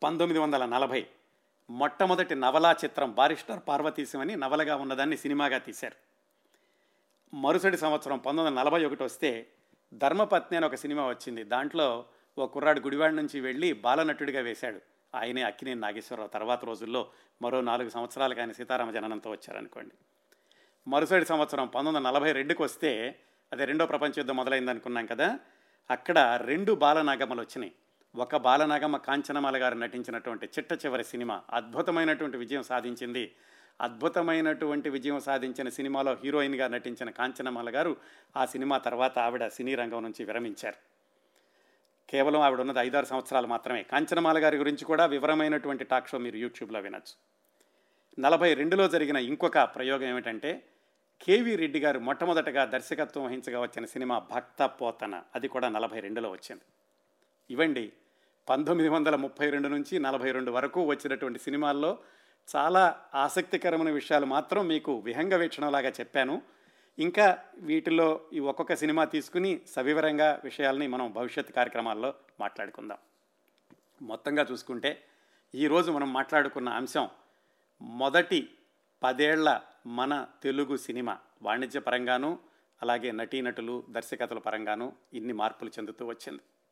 పంతొమ్మిది వందల నలభై మొట్టమొదటి నవలా చిత్రం బారిస్టర్ పార్వతీశం అని నవలగా ఉన్నదాన్ని సినిమాగా తీశారు. మరుసటి సంవత్సరం పంతొమ్మిది వందల నలభై ఒకటి వస్తే ధర్మపత్ని అని ఒక సినిమా వచ్చింది. దాంట్లో ఓ కుర్రాడు గుడివాడ నుంచి వెళ్ళి బాలనటుడిగా వేశాడు. ఆయనే అక్కినేని నాగేశ్వరరావు. తర్వాత రోజుల్లో మరో నాలుగు సంవత్సరాలకు ఆయన సీతారామ జననంతో వచ్చారనుకోండి. మరుసటి సంవత్సరం పంతొమ్మిది వందల నలభై రెండుకి వస్తే అదే రెండో ప్రపంచ యుద్ధం మొదలైంది అనుకున్నాం కదా. అక్కడ రెండు బాలనాగమ్మలు వచ్చినాయి. ఒక బాలనాగమ్మ కాంచనమాల గారు నటించినటువంటి చిట్ట చివరి సినిమా అద్భుతమైనటువంటి విజయం సాధించింది. అద్భుతమైనటువంటి విజయం సాధించిన సినిమాలో హీరోయిన్గా నటించిన కాంచనమాల గారు ఆ సినిమా తర్వాత ఆవిడ సినీ రంగం నుంచి విరమించారు. కేవలం ఆవిడ ఉన్నది ఐదారు సంవత్సరాలు మాత్రమే. కాంచనమాల గారి గురించి కూడా వివరమైనటువంటి టాక్ షో మీరు యూట్యూబ్లో వినొచ్చు. నలభై రెండులో జరిగిన ఇంకొక ప్రయోగం ఏమిటంటే కేవీ రెడ్డి గారు మొట్టమొదటగా దర్శకత్వం వహించగా వచ్చిన సినిమా భక్త పోతన. అది కూడా నలభై రెండులో వచ్చింది. ఇవండి పంతొమ్మిది వందల ముప్పై రెండు నుంచి నలభై రెండు వరకు వచ్చినటువంటి సినిమాల్లో చాలా ఆసక్తికరమైన విషయాలు మాత్రం మీకు విహంగ వీక్షణలాగా చెప్పాను. ఇంకా వీటిలో ఈ ఒక్కొక్క సినిమా తీసుకుని సవివరంగా విషయాల్ని మనం భవిష్యత్ కార్యక్రమాల్లో మాట్లాడుకుందాం. మొత్తంగా చూసుకుంటే ఈరోజు మనం మాట్లాడుకున్న అంశం మొదటి పదేళ్ళ మన తెలుగు సినిమా వాణిజ్య పరంగానూ అలాగే నటీనటులు దర్శకతల పరంగానూ ఇన్ని మార్పులు చెందుతూ వచ్చింది.